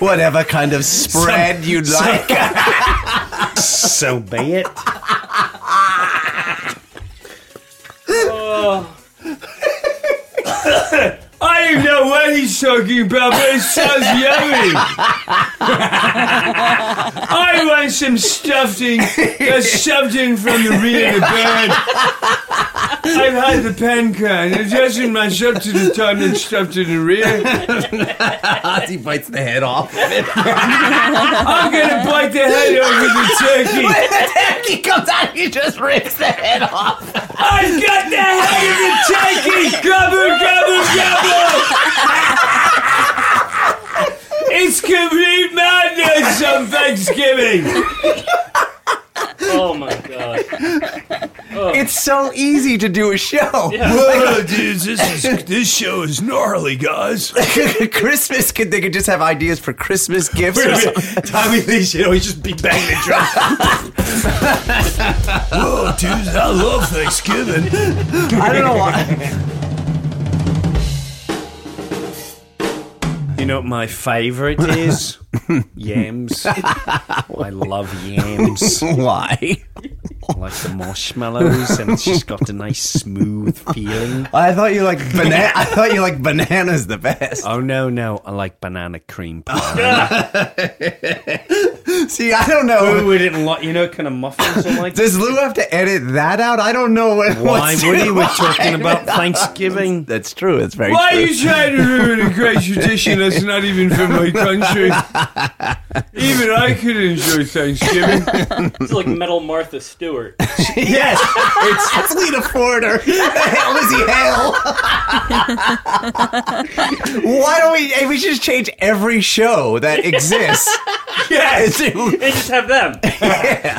Speaker 2: Whatever kind of spread you'd like.
Speaker 1: So be it. 아. <laughs> <laughs>
Speaker 5: I don't know what he's talking about, but it sounds yummy. <laughs> I want some stuffing that's shoved in from the rear of the bed. I've had the pen can. It doesn't match up to the time that's stuffed in the rear. <laughs>
Speaker 2: he bites the head off. <laughs>
Speaker 5: I'm gonna bite the head off of the turkey.
Speaker 2: he comes out, he just rips the head off.
Speaker 5: I've got the head of the turkey! Gobble, gobble, gobble! it's complete madness on Thanksgiving.
Speaker 4: Oh my god! Oh.
Speaker 2: It's so easy to do a show. Yeah.
Speaker 5: Whoa, uh, dude, this is this show is gnarly, guys. <laughs>
Speaker 2: Christmas could they could just have ideas for Christmas gifts. Or something.
Speaker 1: Tommy Lee should always oh, just be banging the drum. <laughs>
Speaker 5: Oh, Whoa, dude, I love Thanksgiving.
Speaker 2: I don't know why.
Speaker 1: Know what my favorite is? <laughs> yams. <laughs> I love yams.
Speaker 2: Why?
Speaker 1: I like the marshmallows, and it's just got a nice smooth feeling.
Speaker 2: I thought you like banana. I thought you like bananas the best.
Speaker 1: Oh no, no, I like banana cream pie. <laughs>
Speaker 2: See, I don't
Speaker 1: we,
Speaker 2: know.
Speaker 1: we didn't like, you know, kind of muffins or like.
Speaker 2: Does Lou have to edit that out? I don't know what.
Speaker 1: Why
Speaker 2: what's-
Speaker 1: would he? We're talking about <laughs> Thanksgiving.
Speaker 2: That's true. It's very
Speaker 5: Why are you trying to ruin a great tradition that's not even from my country? <laughs> Even I could enjoy Thanksgiving.
Speaker 4: It's like Metal Martha Stewart. <laughs> <laughs>
Speaker 1: yes, it's
Speaker 2: That's Lita Forder. Lzzy Hale. Why don't we? Hey, we should just change every show that <laughs> exists.
Speaker 1: yes.
Speaker 4: And just have them.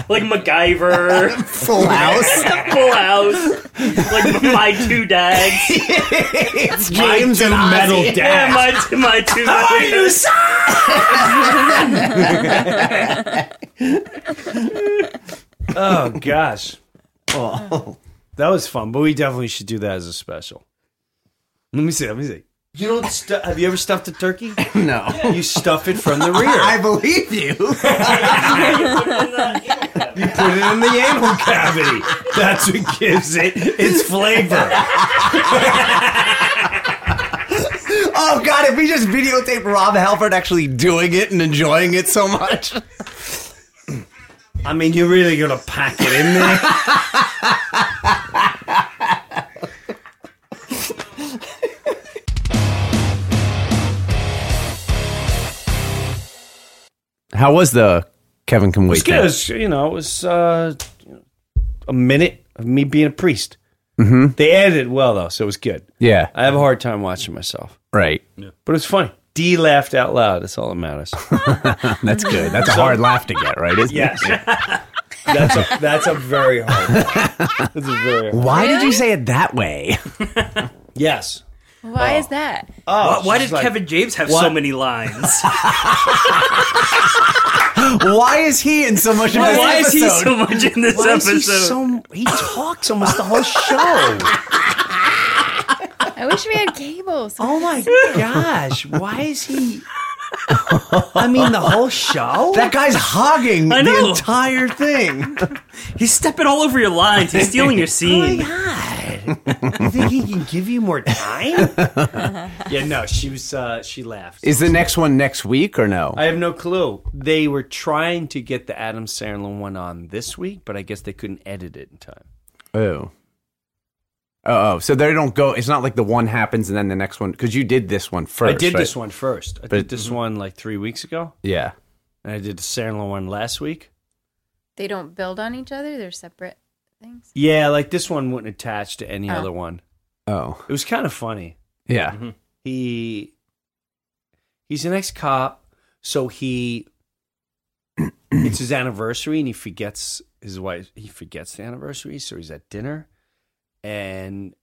Speaker 4: Like MacGyver,
Speaker 2: Full House.
Speaker 4: Full House, like my two dads.
Speaker 2: it's James and
Speaker 1: metal
Speaker 2: Ozzy.
Speaker 4: Yeah, my, my two dads.
Speaker 1: Oh gosh, <laughs>
Speaker 2: Oh.
Speaker 1: that was fun. But we definitely should do that as a special. Let me see. Let me see. You don't stu- have you ever stuffed a turkey? <laughs>
Speaker 2: No.
Speaker 1: You stuff it from the rear. <laughs>
Speaker 2: I believe you.
Speaker 1: You put it in the anal cavity. That's what gives it its flavor.
Speaker 2: Oh God! If we just videotape Rob Halford actually doing it and enjoying it so much,
Speaker 1: I mean, you're really gonna pack it in there.
Speaker 2: how was the Kevin can wait?
Speaker 1: It was, you know, it was uh, a minute of me being a priest.
Speaker 2: Mhm.
Speaker 1: They edited well though, so it was good.
Speaker 2: Yeah,
Speaker 1: I have a hard time watching myself,
Speaker 2: right.
Speaker 1: but it's funny. D laughed out loud. That's all that matters. <laughs>
Speaker 2: That's good. That's a hard laugh to get, right? Isn't
Speaker 1: yes, that's a that's a very hard. That's a very
Speaker 2: it? Why did you say it that way? <laughs>
Speaker 1: yes.
Speaker 3: Why is that?
Speaker 1: Oh,
Speaker 4: Why, why did
Speaker 1: like,
Speaker 4: Kevin James have
Speaker 1: What?
Speaker 4: so many lines? <laughs>
Speaker 2: Why is he in so much of this
Speaker 4: Why is he so much in this
Speaker 1: Why is he
Speaker 4: episode?
Speaker 1: so? He talks almost the whole show.
Speaker 3: I wish we had cables.
Speaker 1: Oh my gosh! Why is he? I mean, the whole show.
Speaker 2: that guy's hogging
Speaker 4: I
Speaker 2: the
Speaker 4: know.
Speaker 2: entire thing.
Speaker 4: He's stepping all over your lines. He's stealing your scene.
Speaker 1: Oh my god! You think he can give you more time? <laughs> yeah, no. She was. Uh, she laughed.
Speaker 2: Is the next one next week or no?
Speaker 1: I have no clue. They were trying to get the Adam Sandler one on this week, but I guess they couldn't edit it in time.
Speaker 2: Oh. Oh, oh, so they don't go. It's not like the one happens and then the next one because you did this one first.
Speaker 1: I did
Speaker 2: right?
Speaker 1: this one first. I
Speaker 2: But-
Speaker 1: did this one like three weeks ago,
Speaker 2: Yeah.
Speaker 1: and I did the Sandler one last week.
Speaker 3: they don't build on each other. They're separate things.
Speaker 1: Yeah, like this one wouldn't attach to any
Speaker 3: Oh.
Speaker 1: other one.
Speaker 2: Oh.
Speaker 1: It was kind of funny.
Speaker 2: Yeah. Mm-hmm.
Speaker 1: he he's an ex cop, so he <clears throat> it's his anniversary and he forgets his wife. He forgets the anniversary, so he's at dinner, and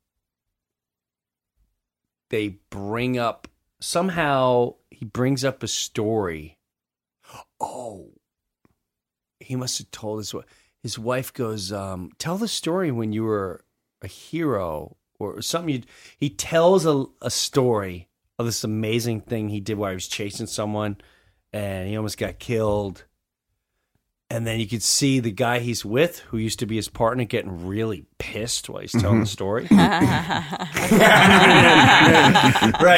Speaker 1: they bring up somehow he brings up a story. Oh, he must have told his wife. His wife goes, um, "Tell the story when you were a hero or something." You, he tells a, a story of this amazing thing he did while he was chasing someone, and he almost got killed. And then you could see the guy he's with, who used to be his partner, getting really pissed while he's telling the story. <laughs> <laughs> right,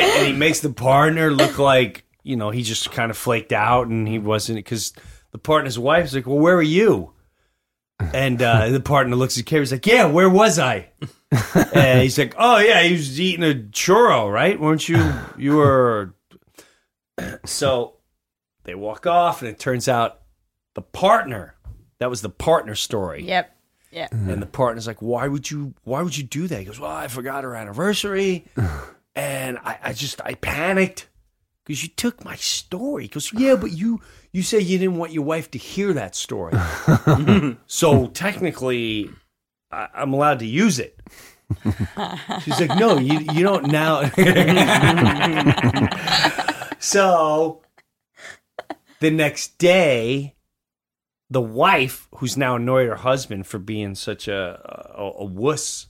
Speaker 1: and he makes the partner look like you know he just kind of flaked out, and he wasn't because the partner's wife's like, "Well, where were you?" And uh, the partner looks at Carrie. He's like, "Yeah, where was I?" and he's like, "Oh yeah, he was eating a churro, right? Weren't you? You were." So they walk off, and it turns out the partner. That was the partner story.
Speaker 3: Yep. Yep.
Speaker 1: And the partner's like, "Why would you? Why would you do that?" He goes, "Well, I forgot her anniversary, <sighs> and I, I just I panicked Because you took my story. He goes, yeah, but you you say you didn't want your wife to hear that story. <laughs> Mm-hmm. so technically, I, I'm allowed to use it. <laughs> She's like, no, you you don't now. <laughs> so the next day, the wife, who's now annoyed her husband for being such a a, a wuss,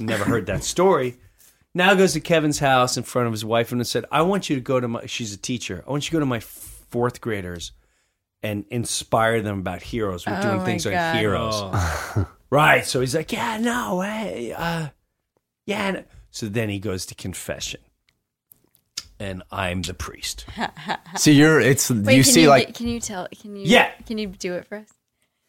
Speaker 1: never heard that <laughs> story. Now goes to Kevin's house in front of his wife and said, "I want you to go to my." She's a teacher. I want you to go to my fourth graders and inspire them about heroes. We're
Speaker 3: Oh
Speaker 1: doing
Speaker 3: my
Speaker 1: things like
Speaker 3: God.
Speaker 1: heroes. <laughs> Right. So he's like, yeah, no, hey, uh, yeah. no." So then he goes to confession. And I'm the priest. <laughs>
Speaker 2: So you're it's
Speaker 3: Wait,
Speaker 2: you see
Speaker 3: you,
Speaker 2: like
Speaker 3: can you tell? Can you?
Speaker 1: Yeah.
Speaker 3: Can you do it for us?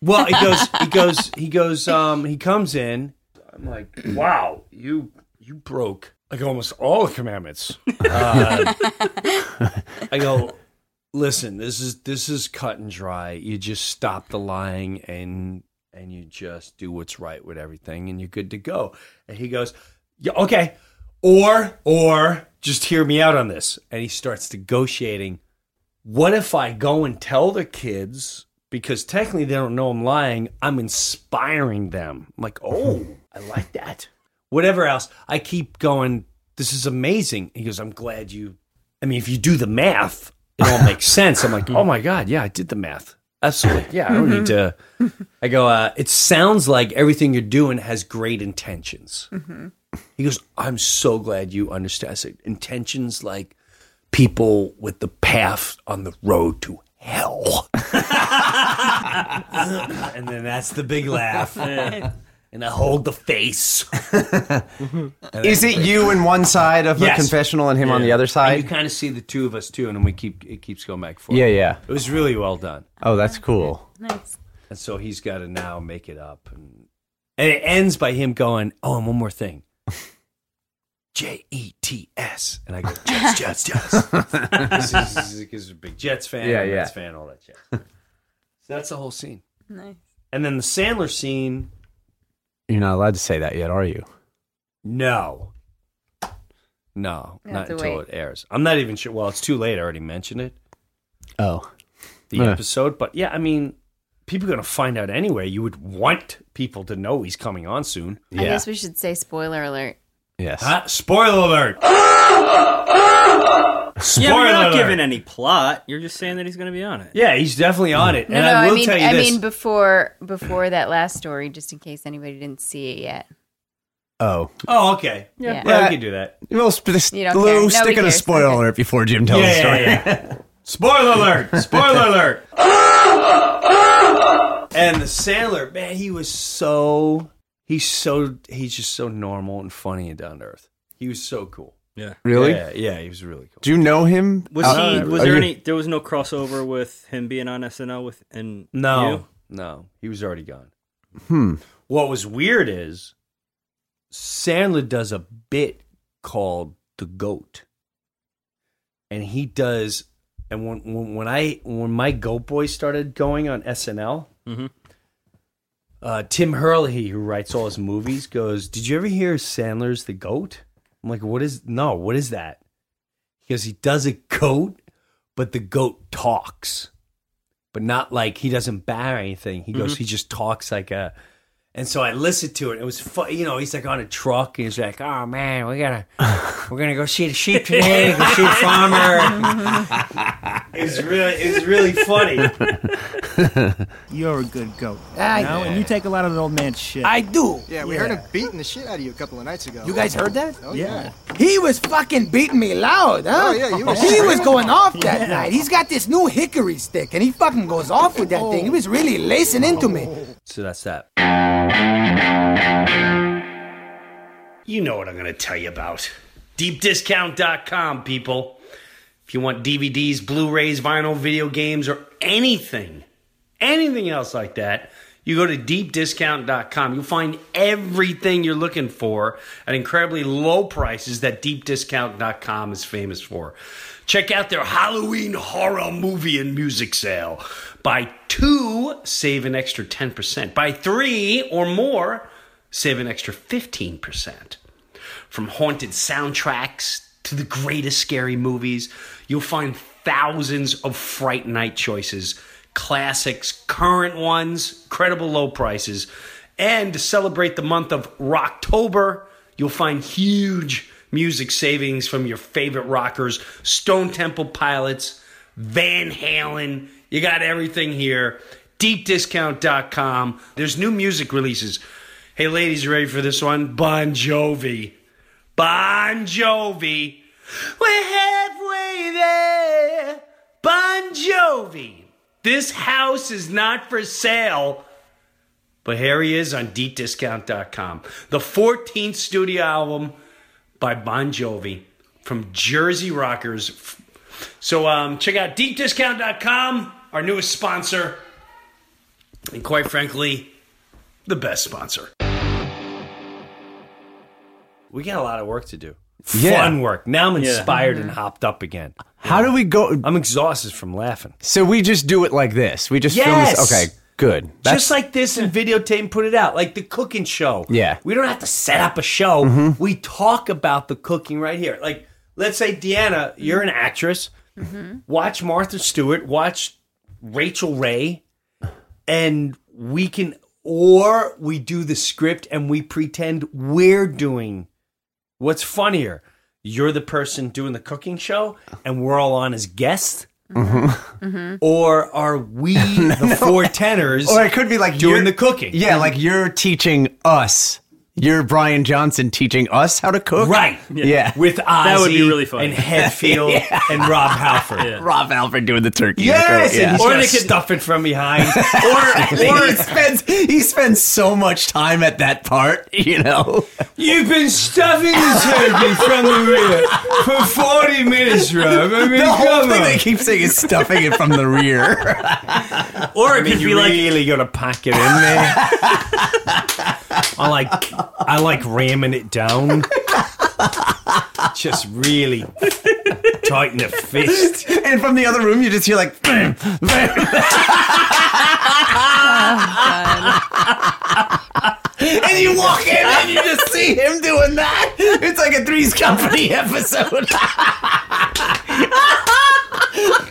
Speaker 1: Well, he goes, he <laughs> goes, he goes, um, he comes in. I'm like, wow, you you broke like almost all the commandments. Uh, <laughs> I go, listen, this is this is cut and dry. You just stop the lying and and you just do what's right with everything, and you're good to go. And he goes, yeah, okay, or or just hear me out on this. And he starts negotiating. What if I go and tell the kids? Because technically they don't know I'm lying. I'm inspiring them. I'm like, oh, I like that. Whatever else. I keep going, this is amazing. He goes, I'm glad you. I mean, if you do the math, it all makes <laughs> sense. I'm like, oh my God, yeah, I did the math. Absolutely. Yeah, I don't need to. I go, uh, it sounds like everything you're doing has great intentions. He goes, I'm so glad you understand. I said, intentions like people with the path on the road to hell. <laughs> and then that's the big laugh. <laughs> and I hold the face. <laughs>
Speaker 2: is it you in one side of
Speaker 1: Yes.
Speaker 2: the confessional and him on the
Speaker 1: Yeah.
Speaker 2: other
Speaker 1: And
Speaker 2: side?
Speaker 1: you kind of see the two of us too, and then we keep it keeps going back and forth.
Speaker 2: Yeah, yeah.
Speaker 1: It was really well done.
Speaker 2: Oh, that's cool.
Speaker 3: Nice.
Speaker 1: And so he's got to now make it up. And, and it ends by him going, Oh, and one more thing. J E T S. And I go, Jets, Jets, Jets. <laughs> This is- this is- He's a big Jets fan,
Speaker 2: Yeah,
Speaker 1: yeah,
Speaker 2: yeah.
Speaker 1: Mets fan, all that shit. <laughs> So that's the whole scene.
Speaker 3: Nice.
Speaker 1: And then the Sandler scene,
Speaker 2: You're not allowed to say that yet, are you?
Speaker 1: no. No,
Speaker 3: You
Speaker 1: not until
Speaker 3: wait.
Speaker 1: it airs. I'm not even sure. Well, it's too late. I already mentioned it,
Speaker 2: Oh.
Speaker 1: the
Speaker 2: Yeah.
Speaker 1: episode. But yeah, I mean, people are going to find out anyway. You would want people to know he's coming on soon.
Speaker 3: I guess we should say spoiler alert.
Speaker 2: Yes.
Speaker 1: Huh? Spoiler alert. <laughs> Spoiler
Speaker 4: yeah, you're not
Speaker 1: alert.
Speaker 4: giving any plot. You're just saying that he's going to be on it.
Speaker 1: Yeah, he's definitely on it.
Speaker 3: No,
Speaker 1: and
Speaker 3: no,
Speaker 1: I will
Speaker 3: mean,
Speaker 1: tell you
Speaker 3: I
Speaker 1: this.
Speaker 3: mean before before that last story, just in case anybody didn't see it yet.
Speaker 2: Oh.
Speaker 1: oh, okay. Yeah,
Speaker 3: Yeah.
Speaker 1: yeah, we uh, can do that.
Speaker 2: We'll sp- just
Speaker 3: You don't
Speaker 2: Lou,
Speaker 3: care.
Speaker 2: Stick in a spoiler
Speaker 3: Okay.
Speaker 2: alert before Jim tells the story.
Speaker 1: yeah, yeah. <laughs> Spoiler alert! Spoiler <laughs> alert! and the Sandler, man, he was so he's so he's just so normal and funny and down to earth. He was so cool.
Speaker 4: Yeah.
Speaker 2: Really?
Speaker 1: Yeah, yeah, he was really cool.
Speaker 2: Do you know him?
Speaker 4: Was
Speaker 2: Uh,
Speaker 4: he? Was there
Speaker 2: you-
Speaker 4: any? There was no crossover with him being on SNL with and
Speaker 1: No,
Speaker 4: you?
Speaker 1: no, he was already gone.
Speaker 2: Hmm.
Speaker 1: What was weird is Sandler does a bit called the goat, and he does. And when when, when I when my Goat Boy started going on SNL,
Speaker 4: Mhm.
Speaker 1: Uh, Tim Herlihy, who writes all his movies, goes, "Did you ever hear Sandler's the goat?" I'm like, "What is no? What is that?" Because he does a goat, but the goat talks but not like he doesn't bar anything. He goes, he just talks like a. And so I listened to it. It was fun. You know, he's like on a truck and he's like, "Oh man, we gotta, <laughs> we're gonna go see the sheep today. Go see the farmer." <laughs> it was really, it's really funny. <laughs> <laughs>
Speaker 8: You're a good goat.
Speaker 9: I-
Speaker 8: you know, and you take a lot of the old man's shit.
Speaker 9: I do.
Speaker 10: Yeah, we heard him beating the shit out of you a couple of nights ago.
Speaker 9: You guys heard that?
Speaker 10: Oh, yeah.
Speaker 9: He was fucking beating me loud, huh?
Speaker 10: Oh, yeah, you were
Speaker 9: he was going off that night. He's got this new hickory stick, and he fucking goes off with that thing. He was really lacing into me.
Speaker 1: So that's that. You know what I'm going to tell you about. DeepDiscount.com, people. If you want DVDs, Blu rays, vinyl, video games, or anything, anything else like that, you go to deepdiscount.com. You'll find everything you're looking for at incredibly low prices that deepdiscount.com is famous for. Check out their Halloween horror movie and music sale. Buy two, save an extra 10%. Buy three or more, save an extra 15%. From haunted soundtracks to the greatest scary movies. You'll find thousands of Fright Night choices, classics, current ones, credible low prices. And to celebrate the month of Rocktober, you'll find huge music savings from your favorite rockers, Stone Temple Pilots, Van Halen. You got everything here. DeepDiscount.com. There's new music releases. Hey, ladies, ready for this one? Bon Jovi. Bon Jovi. We're halfway there. Bon Jovi. This house is not for sale. But here he is on deepdiscount.com. The 14th studio album by Bon Jovi from Jersey Rockers. So um, check out deepdiscount.com, our newest sponsor, and quite frankly, the best sponsor. We got a lot of work to do.
Speaker 2: Yeah.
Speaker 1: Fun work. Now I'm
Speaker 2: Yeah.
Speaker 1: inspired and hopped up again.
Speaker 2: How do we go?
Speaker 1: I'm exhausted from laughing.
Speaker 2: So we just do it like this. We just film this. Okay, good. That's,
Speaker 1: Just like this and videotape and put it out, like the cooking show.
Speaker 2: Yeah.
Speaker 1: We don't have to set up a show.
Speaker 2: Mm-hmm.
Speaker 1: We talk about the cooking right here. Like, let's say, Deanna, you're an actress. Watch Martha Stewart, watch Rachael Ray, and we can, or we do the script and we pretend we're doing what's funnier. You're the person doing the cooking show, and we're all on as guests. Mm-hmm. Or are we <laughs> the four tenors?
Speaker 2: or it could be like
Speaker 1: doing
Speaker 2: you're-
Speaker 1: the cooking.
Speaker 2: Yeah, like you're teaching us. You're Brian Johnson teaching us how to cook.
Speaker 1: Right.
Speaker 2: Yeah.
Speaker 1: With Ozzy
Speaker 4: That would be really funny.
Speaker 1: and Hetfield <laughs>
Speaker 2: Yeah.
Speaker 1: and Rob Halford.
Speaker 2: Rob Halford doing the turkey.
Speaker 1: Yes,
Speaker 2: Yeah.
Speaker 1: and he's
Speaker 4: Or they
Speaker 1: to
Speaker 4: could-
Speaker 1: stuff it from behind. <laughs>
Speaker 2: or he spends he spends so much time at that part, you know.
Speaker 5: You've been stuffing the turkey from the rear for 40 minutes, Rob. I mean,
Speaker 2: The whole thing
Speaker 5: on.
Speaker 2: they keep saying is stuffing it from the rear.
Speaker 4: Or it
Speaker 1: I mean,
Speaker 4: could be
Speaker 1: you
Speaker 4: like
Speaker 1: really got to pack it in there. <laughs> I like I like ramming it down. Just really tighten the fist.
Speaker 2: and from the other room, you just hear like. "Bam, <laughs> oh, and you walk in and you just see him doing that. It's like a Three's Company <laughs> episode. <laughs>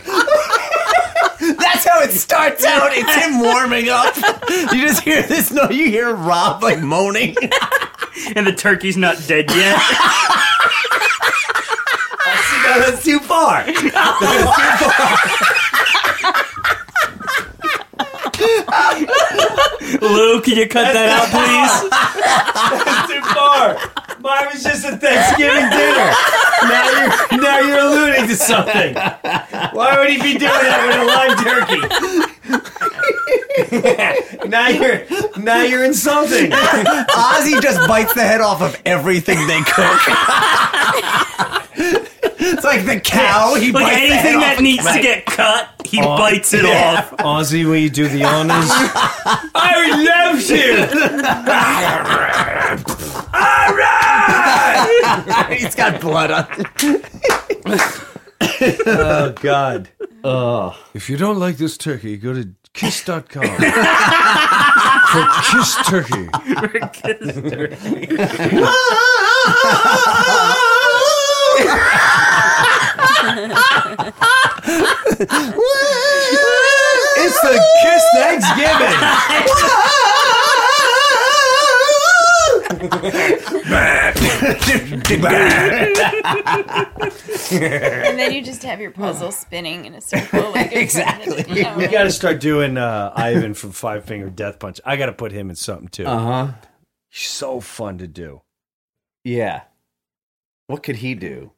Speaker 2: That's how it starts out. It's him warming up. You just hear this. No, you hear Rob like moaning. <laughs>
Speaker 4: and the turkey's not dead yet. <laughs>
Speaker 1: No, that's too far. That's too far.
Speaker 4: Lou, can you cut that out, please? <laughs>
Speaker 1: That's too far. Mine was just a Thanksgiving dinner. Now you're now you're alluding to something. Why would he be doing that with a live turkey? <laughs> now you're now you're insulting.
Speaker 2: Ozzy just bites the head off of everything they cook. it's like the cow. He
Speaker 4: Like
Speaker 2: bites the head
Speaker 4: anything
Speaker 2: off
Speaker 4: that
Speaker 2: a
Speaker 4: needs
Speaker 2: cow.
Speaker 4: to get cut, he bites it
Speaker 1: yeah.
Speaker 4: off.
Speaker 1: Ozzy, will you do the honors? <laughs>
Speaker 5: I would <laughs> love to. <laughs>
Speaker 2: He's got blood on. <laughs>
Speaker 1: oh God. Oh.
Speaker 5: If you don't like this turkey, go to kiss.com for kiss turkey.
Speaker 1: It's the Kiss Thanksgiving.
Speaker 3: And then you just have your puzzle spinning in a circle. Like <laughs>
Speaker 2: Exactly.
Speaker 3: You know,
Speaker 1: We got to start doing uh, Ivan from Five Finger Death Punch. I got to put him in something too.
Speaker 2: Uh huh.
Speaker 1: So fun to do.
Speaker 2: Yeah. What could he do?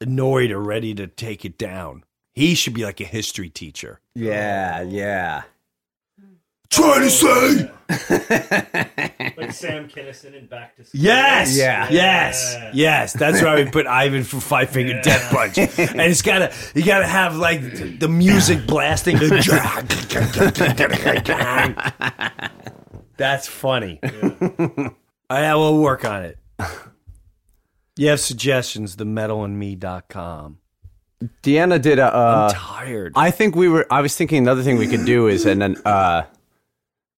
Speaker 1: Annoyed or ready to take it down. He should be like a history teacher.
Speaker 2: Yeah, yeah.
Speaker 5: Trying to say. <laughs>
Speaker 4: Like Sam Kinison and Back to School.
Speaker 1: Yes,
Speaker 2: Yeah.
Speaker 1: yes, yes. That's why we put Ivan from Five Finger Death Punch, and it's gotta you gotta have like the music blasting. That's funny. I will work on it. You have suggestions? TheMetalInMe.com.
Speaker 2: Deanna did a. Uh,
Speaker 1: I'm tired.
Speaker 2: I think we were. I was thinking another thing we could do is and then uh,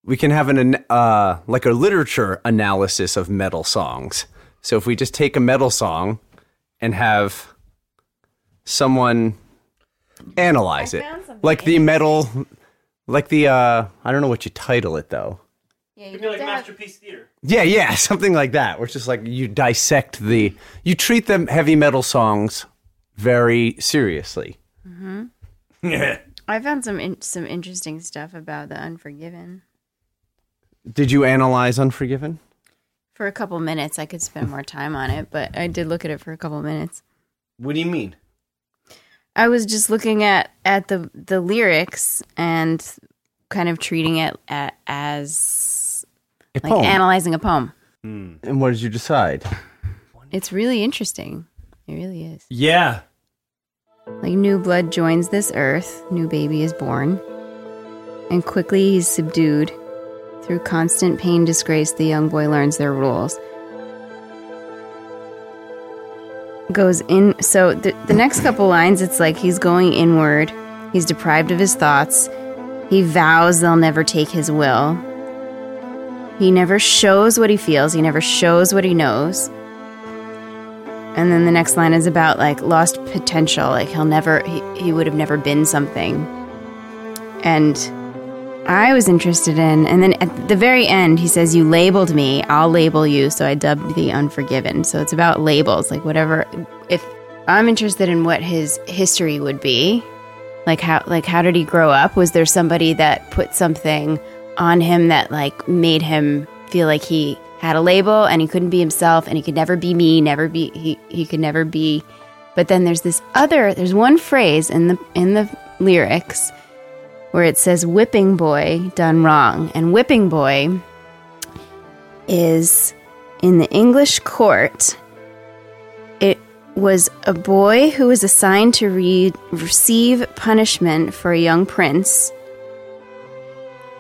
Speaker 2: we can have an an, uh, like a literature analysis of metal songs. So if we just take a metal song and have someone analyze it, like the metal, like the uh, I don't know what you title it though.
Speaker 3: Yeah,
Speaker 4: It'd be like Masterpiece Theater.
Speaker 2: Yeah, yeah, <laughs> something like that. Where it's just like you dissect the, you treat them heavy metal songs very seriously.
Speaker 3: hmm <laughs>
Speaker 1: Yeah.
Speaker 3: I found some in- some interesting stuff about the Unforgiven.
Speaker 2: Did you analyze Unforgiven?
Speaker 3: For a couple minutes, I could spend more time on it, but I did look at it for a couple minutes.
Speaker 1: What do you mean?
Speaker 3: I was just looking at at the the lyrics and kind of treating it a as
Speaker 2: A
Speaker 3: like
Speaker 2: poem.
Speaker 3: analyzing a poem. Hmm.
Speaker 2: And what did you decide?
Speaker 3: It's really interesting. It really is.
Speaker 1: Yeah.
Speaker 3: Like new blood joins this earth, new baby is born, and quickly he's subdued. Through constant pain, disgrace, the young boy learns their rules. Goes in. So the, the next couple lines, it's like he's going inward. He's deprived of his thoughts. He vows they'll never take his will. He never shows what he feels. He never shows what he knows. And then the next line is about like lost potential. Like he'll never, he, he would have never been something. And I was interested in, and then at the very end, he says, You labeled me, I'll label you. So I dubbed the Unforgiven. So it's about labels, like whatever. If I'm interested in what his history would be, like how, like how did he grow up? Was there somebody that put something on him that like made him feel like he had a label and he couldn't be himself and he could never be me, never be he he could never be. But then there's this other there's one phrase in the in the lyrics where it says whipping boy done wrong and whipping boy is in the English court it was a boy who was assigned to re- receive punishment for a young prince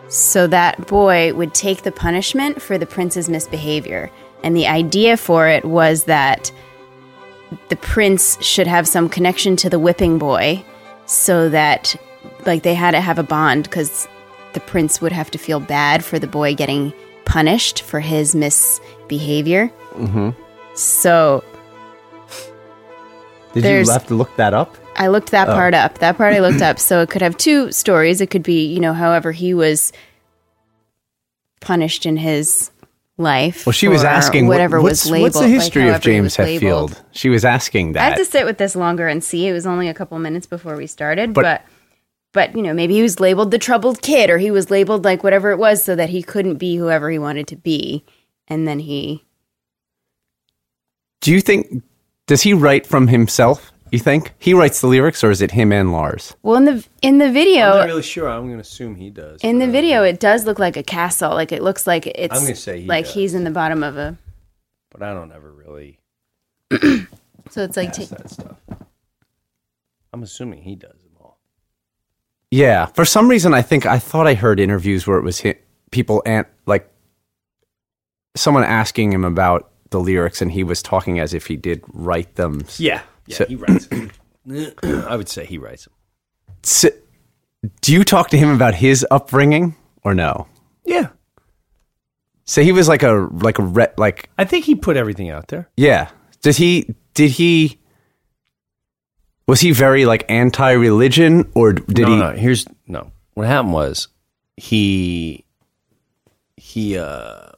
Speaker 3: so that boy would take the punishment for the prince's misbehavior. And the idea for it was that the prince should have some connection to the whipping boy so that, like, they had to have a bond because the prince would have to feel bad for the boy getting punished for his misbehavior.
Speaker 2: Mm-hmm.
Speaker 3: So
Speaker 2: Did you have to look that up?
Speaker 3: I looked that
Speaker 2: Oh.
Speaker 3: part up. That part I looked up. So it could have two stories. It could be, you know, however he was punished in his life.
Speaker 2: Well, she was asking what-
Speaker 3: whatever
Speaker 2: what's,
Speaker 3: was labeled.
Speaker 2: what's the
Speaker 3: like
Speaker 2: history of James. Hetfield? She was asking that.
Speaker 3: I had to sit with this longer and see. It was only a couple minutes before we started,
Speaker 2: But-
Speaker 3: but, but you know, maybe he was labeled the troubled kid, or he was labeled like whatever it was, so that he couldn't be whoever he wanted to be, and then he.
Speaker 2: Do you think does he write from himself? You think he writes the lyrics, or is it him and Lars?
Speaker 3: Well, in the in the video,
Speaker 1: I'm not really sure. I'm going to assume he does.
Speaker 3: In the video, uh, it does look like a castle. Like it looks like it's.
Speaker 1: I'm gonna say he
Speaker 3: like
Speaker 1: does.
Speaker 3: he's in the bottom of a.
Speaker 1: But I don't ever really. <clears throat>
Speaker 3: So it's like
Speaker 1: ask
Speaker 3: ta-
Speaker 1: that stuff. I'm assuming he does them all.
Speaker 2: Yeah, for some reason, I think I thought I heard interviews where it was people and like someone asking him about the lyrics, and he was talking as if he did write them.
Speaker 1: Yeah, yeah,
Speaker 2: So-
Speaker 1: he writes. <clears throat> I would say he writes them.
Speaker 2: So, do you talk to him about his upbringing or no?
Speaker 1: Yeah,
Speaker 2: So he was like a like a re, like
Speaker 1: I think he put everything out there.
Speaker 2: yeah. Did he did he was he very like anti-religion or did
Speaker 1: no,
Speaker 2: he?
Speaker 1: No, here's no. What happened was he he uh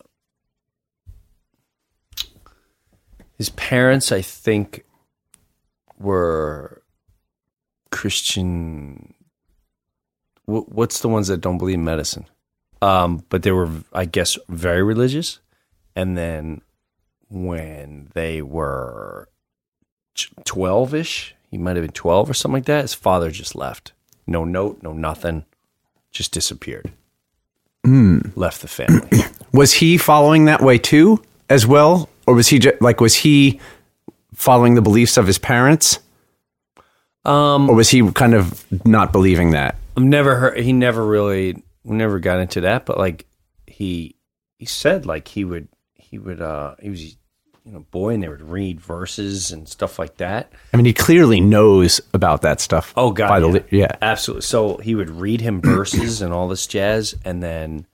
Speaker 1: his parents, I think, were Christian. wh- What's the ones that don't believe in medicine? Um, but they were, I guess, very religious. And then when they were twelve ish, he might have been twelve or something like that. His father just left. No note, no nothing. Just disappeared.
Speaker 2: Hmm.
Speaker 1: Left the family. <clears throat>
Speaker 2: Was he following that way too, as well, or was he just, like was he following the beliefs of his parents,
Speaker 1: um,
Speaker 2: or was he kind of not believing that?
Speaker 1: I've never heard. He never really, never got into that. But like he, he said like he would, he would, uh, he was, you know, boy, and they would read verses and stuff like that.
Speaker 2: I mean, he clearly knows about that stuff.
Speaker 1: Oh God,
Speaker 2: by
Speaker 1: yeah.
Speaker 2: li- yeah.
Speaker 1: absolutely. So he would read him verses and all this jazz, and then,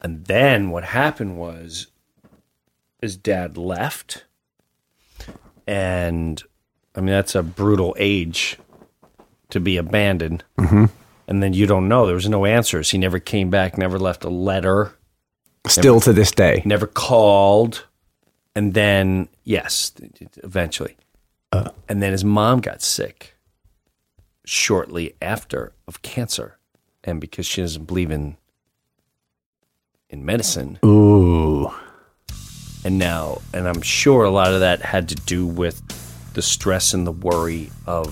Speaker 1: and then what happened was, his dad left, and I mean that's a brutal age to be abandoned.
Speaker 2: Mhm.
Speaker 1: And then you don't know. There was no answers. He never came back. Never left a letter.
Speaker 2: Still
Speaker 1: never-
Speaker 2: to this day.
Speaker 1: Never called. And then yes, eventually.
Speaker 2: Uh.
Speaker 1: and then his mom got sick shortly after of cancer, and because she doesn't believe in in medicine,
Speaker 2: Ooh.
Speaker 1: and now and i'm sure a lot of that had to do with the stress and the worry of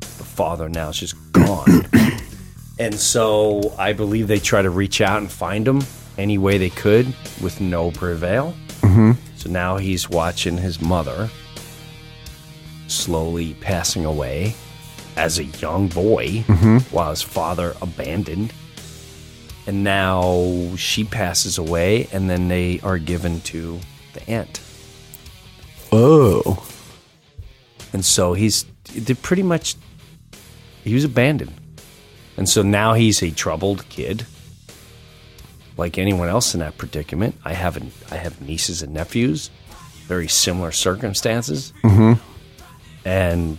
Speaker 1: the father now is just gone <coughs> and so i believe they try to reach out and find him any way they could with no prevail
Speaker 2: Mhm.
Speaker 1: so now he's watching his mother slowly passing away as a young boy
Speaker 2: Mhm.
Speaker 1: while his father abandoned and now she passes away and then they are given to the aunt
Speaker 2: Oh.
Speaker 1: and so he's they pretty much he was abandoned and so now he's a troubled kid like anyone else in that predicament. I have an, i have nieces and nephews very similar circumstances.
Speaker 2: Mhm.
Speaker 1: and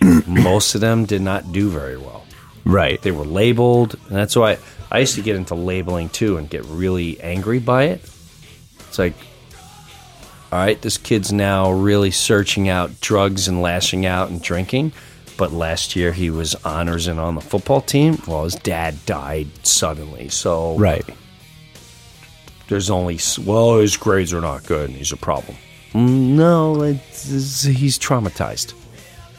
Speaker 1: <clears throat> most of them did not do very well.
Speaker 2: Right.
Speaker 1: they were labeled and that's why i used to get into labeling too and get really angry by it. It's like all right this kid's now really searching out drugs and lashing out and drinking but last year he was honors and on the football team well his dad died suddenly so
Speaker 2: Right.
Speaker 1: there's only well his grades are not good and he's a problem no it's, he's traumatized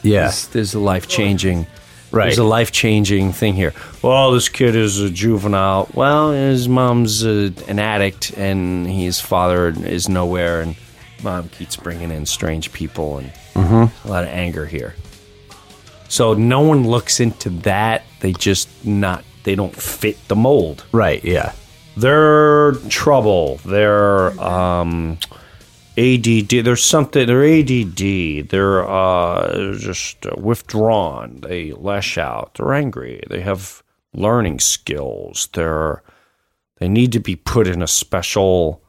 Speaker 2: Yeah.
Speaker 1: there's, there's a life changing.
Speaker 2: Right.
Speaker 1: There's a life changing thing here. Well, this kid is a juvenile. Well, his mom's a, an addict, and his father is nowhere, and mom keeps bringing in strange people, and
Speaker 2: Mhm.
Speaker 1: a lot of anger here. So no one looks into that. They just not. They don't fit the mold.
Speaker 2: Right. Yeah.
Speaker 1: They're trouble. They're um, ADD. There's something. They're ADD. They're uh, just uh, withdrawn. They lash out. They're angry. They have learning skills. They're they need to be put in a special.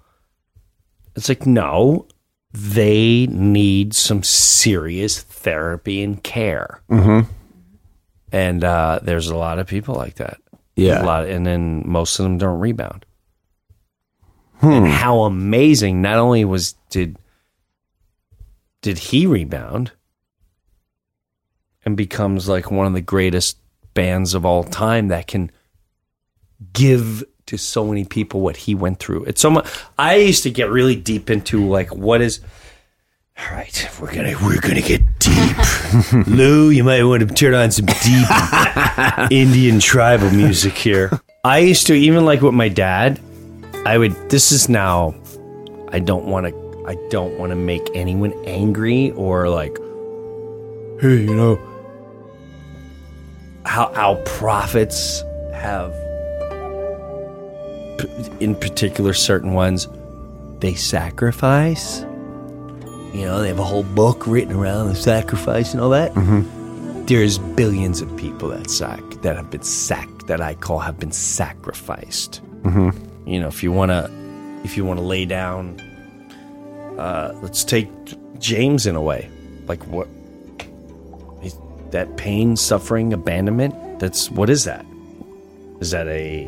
Speaker 1: It's like no, they need some serious therapy and care.
Speaker 2: Mhm.
Speaker 1: And uh, there's a lot of people like that.
Speaker 2: Yeah.
Speaker 1: a lot, and then most of them don't rebound
Speaker 2: Hmm.
Speaker 1: and how amazing not only was did did he rebound and becomes like one of the greatest bands of all time that can give to so many people what he went through it's so much i used to get really deep into like what is all right we're gonna we're gonna get deep <laughs> lou you might want to turn on some deep <laughs> indian tribal music here i used to even like with my dad I would. This is now. I don't want to. I don't want to make anyone angry or like. Hey, you know. How how prophets have. P- In particular, certain ones, they sacrifice. You know, they have a whole book written around the sacrifice and all that. There's billions of people that sack that have been sacked that I call have been sacrificed
Speaker 2: Mhm.
Speaker 1: you know if you want to if you want to lay down uh let's take james in a way like what is that pain suffering abandonment that's what is that is that a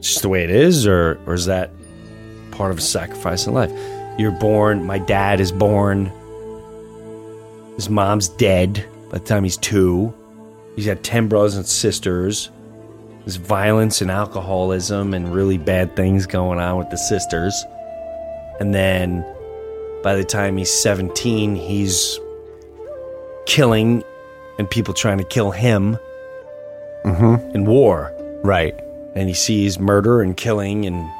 Speaker 1: just the way it is or or is that part of a sacrifice in life you're born my dad is born his mom's dead by the time he's two he's got 10 brothers and sisters there's violence and alcoholism and really bad things going on with the sisters. And then by the time he's 17, he's killing and people trying to kill him
Speaker 2: Mhm.
Speaker 1: in war.
Speaker 2: Right.
Speaker 1: And he sees murder and killing and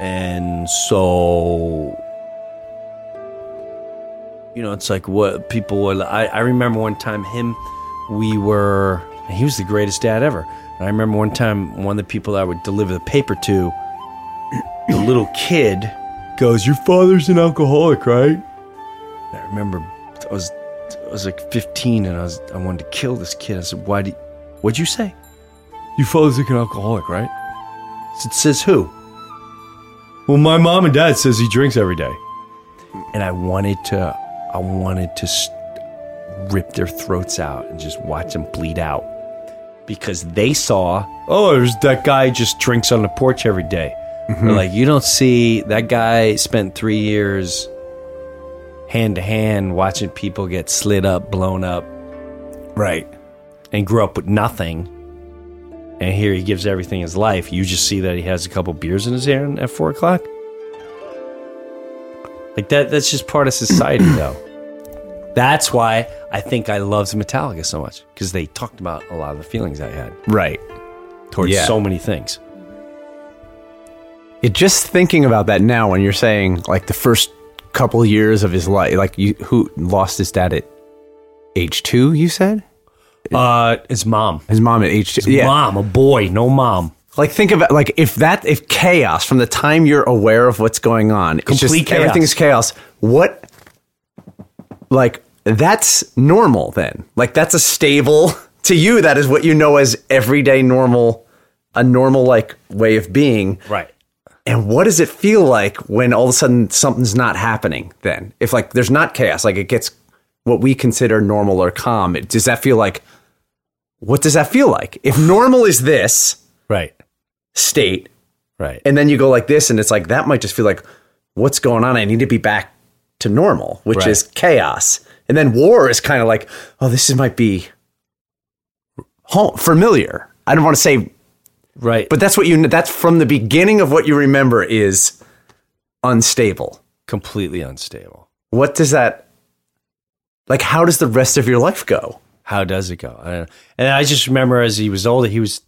Speaker 1: and so you know, it's like what people would I, I remember one time him we were he was the greatest dad ever. And I remember one time one of the people I would deliver the paper to, <clears throat> the little kid goes, Your father's an alcoholic, right? And I remember I was I was like 15 and I was I wanted to kill this kid. I said, Why do what'd you say? Your father's like an alcoholic, right? I said, says who? Well, my mom and dad says he drinks every day. and I wanted to, I wanted to s rip their throats out and just watch them bleed out because they saw, oh, there's that guy just drinks on the porch every day. Mm-hmm. They're like, you don't see that guy spent three years hand to hand watching people get slid up, blown up,
Speaker 2: Right.
Speaker 1: and grew up with nothing. And here he gives everything his life. You just see that he has a couple beers in his hand at four o'clock. Like that. That's just part of society, <clears throat> though. That's why I think I loved Metallica so much because they talked about a lot of the feelings I had
Speaker 2: Right.
Speaker 1: towards
Speaker 2: Yeah.
Speaker 1: so many things.
Speaker 2: It just thinking about that now when you're saying like the first couple years of his life, like you who lost his dad at age two, you said?
Speaker 1: Uh, his mom.
Speaker 2: His mom at age two.
Speaker 1: His
Speaker 2: yeah.
Speaker 1: mom, a boy, no mom.
Speaker 2: Like think about like if that if chaos from the time you're aware of what's going on, it's just
Speaker 1: Complete chaos.
Speaker 2: everything's chaos. What like that's normal then. Like that's a stable <laughs> to you that is what you know as everyday normal a normal like way of being.
Speaker 1: Right.
Speaker 2: And what does it feel like when all of a sudden something's not happening then? If like there's not chaos, like it gets what we consider normal or calm, it, does that feel like what does that feel like? If normal is this
Speaker 1: Right.
Speaker 2: state,
Speaker 1: Right.
Speaker 2: and then you go like this, and it's like that might just feel like what's going on? I need to be back to normal, which
Speaker 1: Right.
Speaker 2: is chaos. And then war is kind of like, oh, this might be home, familiar. I don't want to say
Speaker 1: Right.
Speaker 2: but that's what you that's from the beginning of what you remember is unstable.
Speaker 1: completely unstable.
Speaker 2: What does that like how does the rest of your life go?
Speaker 1: How does it go? I. And I just remember as he was older, he was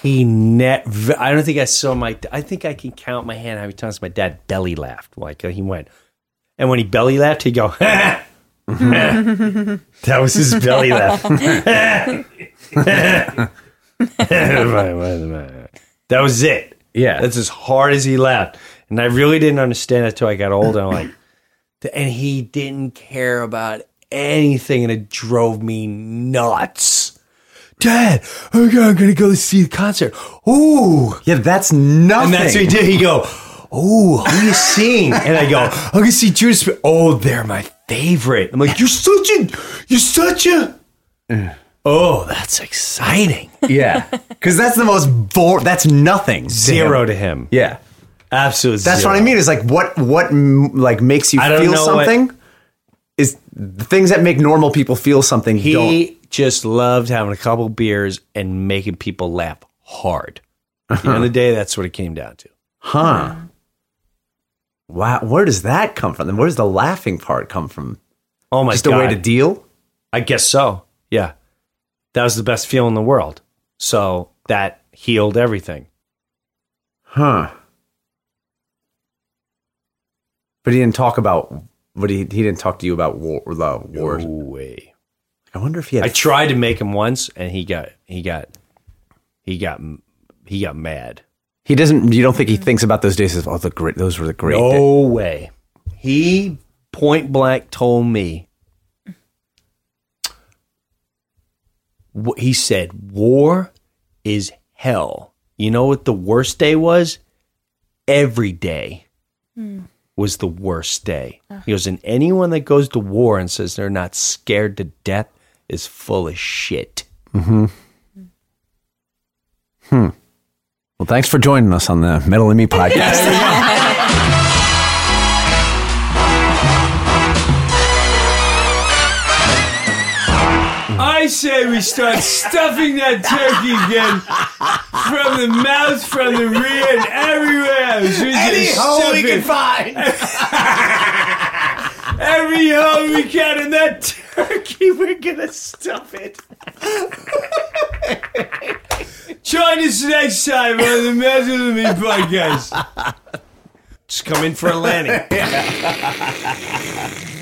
Speaker 1: he net. I don't think I saw my. I think I can count my hand how many times my dad belly laughed. Like uh, he went, and when he belly laughed, he'd go. <laughs> that was his belly laugh. <laughs> that was it.
Speaker 2: Yeah.
Speaker 1: That's as hard as he laughed. And I really didn't understand it until I got older. I'm like, and he didn't care about anything, and it drove me nuts. Dad, I'm gonna go see the concert. Ooh,
Speaker 2: Yeah, that's nothing.
Speaker 1: and that's what he did. He go, "Ooh, who you seeing?" And I go, "I'm gonna see Judas." Oh, they're my favorite. I'm like, "You're such a, you're such a." Uh. Oh, that's exciting.
Speaker 2: Yeah. Cuz that's the most bore that's nothing.
Speaker 1: Zero to him.
Speaker 2: Yeah.
Speaker 1: absolutely.
Speaker 2: That's
Speaker 1: zero.
Speaker 2: what I mean is like what what like makes you
Speaker 1: I don't
Speaker 2: feel
Speaker 1: know
Speaker 2: something is the things that make normal people feel something don't.
Speaker 1: He just loved having a couple beers and making people laugh hard. At the end of the day, that's what it came down to.
Speaker 2: Huh. Wow, where does that come from? Where does the laughing part come from?
Speaker 1: Oh my
Speaker 2: Just
Speaker 1: god!
Speaker 2: Just a way to deal?
Speaker 1: I guess so. Yeah, that was the best feeling in the world. So that healed everything.
Speaker 2: Huh. But he didn't talk about but he he didn't talk to you about war the wars.
Speaker 1: No way.
Speaker 2: I wonder if he had
Speaker 1: I tried to make him once, and he got he got he got he got mad.
Speaker 2: he doesn't you don't think he thinks about those days as oh the great those were the great days.
Speaker 1: No way. He point blank told me. Wh- He said, "War is hell." You know what the worst day was? Every day hmm. Was the worst day. He goes, and anyone that goes to war and says they're not scared to death is full of shit. Mhm. Hm.
Speaker 2: Well, thanks for joining us on the Metal in Me <laughs> podcast.
Speaker 5: Say we start stuffing that turkey again from the mouth, from the rear, and everywhere else. We just stuff it.
Speaker 2: find. <laughs>
Speaker 5: Every hole we can in that turkey, we're gonna stuff it. <laughs> Join us next time on the Metal of Me podcast.
Speaker 1: Just come in for a landing. <laughs>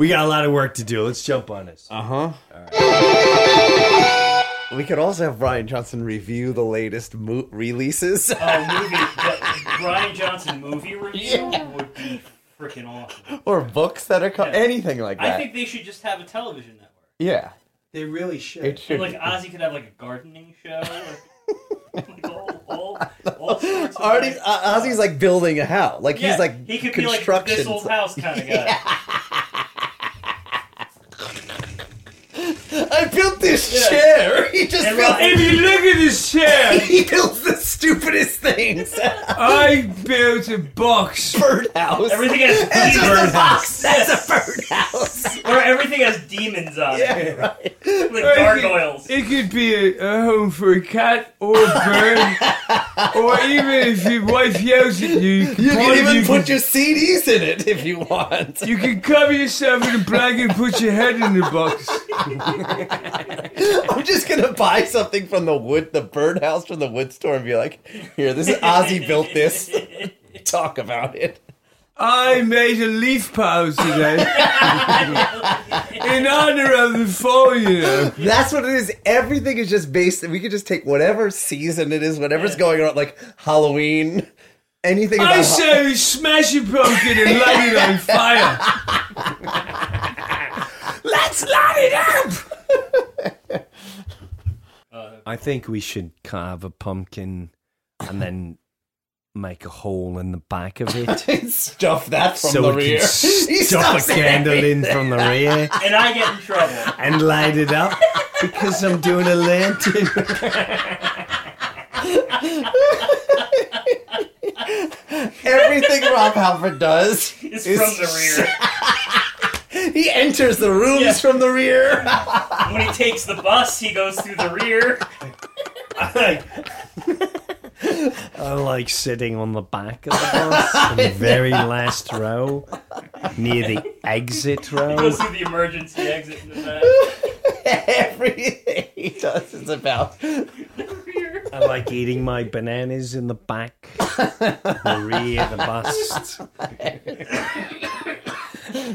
Speaker 1: we got a lot of work to do. Let's jump on this. Uh huh. Right.
Speaker 2: We could also have Brian Johnson review the latest mo- releases.
Speaker 4: Oh, movie, Brian Johnson movie review would be freaking awesome.
Speaker 2: or books that are co-
Speaker 4: Yeah.
Speaker 2: anything like that.
Speaker 4: I think they should just have a television network.
Speaker 2: yeah.
Speaker 1: They really should.
Speaker 2: It should
Speaker 4: like Ozzy could have like a gardening show. <laughs> Like, like a all, all sorts of
Speaker 2: Artie, uh, Ozzy's like building a house. Like
Speaker 4: Yeah,
Speaker 2: he's like
Speaker 4: he could be like this old house kind of <laughs> guy. <laughs>
Speaker 2: I built this chair. <laughs> He just built.
Speaker 5: If you look at this chair, <laughs>
Speaker 2: he builds the stupidest things.
Speaker 5: I built a box.
Speaker 2: birdhouse.
Speaker 4: Everything has
Speaker 2: That's just a box. That's a birdhouse.
Speaker 4: Or everything has demons on it,
Speaker 2: right.
Speaker 4: like
Speaker 5: Or it
Speaker 4: gargoyles.
Speaker 5: could- It could be a, a home for a cat or a bird, or even if your wife yells at you, you can,
Speaker 2: You can even
Speaker 5: you
Speaker 2: put
Speaker 5: can,
Speaker 2: your CDs in it if you want.
Speaker 5: you can cover yourself in a blanket and put your head in the box. <laughs>
Speaker 2: I'm just gonna buy something from the wood, the birdhouse from the wood store, and be like, "Here, this is Ozzy built this. <laughs> Talk about it."
Speaker 5: I made a leaf pile today in honor of the fall.
Speaker 2: That's what it is. Everything is just based. We could just take whatever season it is, whatever's going on, like Halloween, anything.
Speaker 5: I say smash a pumpkin and light it on fire. <laughs>
Speaker 1: Let's light it up. I think we should carve a pumpkin and then make a hole in the back of it. <laughs>
Speaker 2: stuff that from
Speaker 1: so
Speaker 2: the
Speaker 1: we
Speaker 2: rear.
Speaker 1: can
Speaker 2: He
Speaker 1: stuff a
Speaker 2: it
Speaker 1: candle in from the rear
Speaker 4: And I get in trouble.
Speaker 1: and light it up because I'm doing a lantern. <laughs>
Speaker 2: Everything Rob Halford does
Speaker 4: It's
Speaker 2: is
Speaker 4: from the rear. <laughs> <laughs>
Speaker 2: He enters the rooms
Speaker 4: Yeah.
Speaker 2: from the rear. <laughs>
Speaker 4: When he takes the bus, he goes through the rear. <laughs>
Speaker 1: I like, sitting on the back of the bus in the very last row near the exit
Speaker 4: He
Speaker 1: row.
Speaker 4: goes through the emergency exit in the back.
Speaker 2: Everything he does is about the rear.
Speaker 1: I like eating my bananas in the back, the rear, of the bust.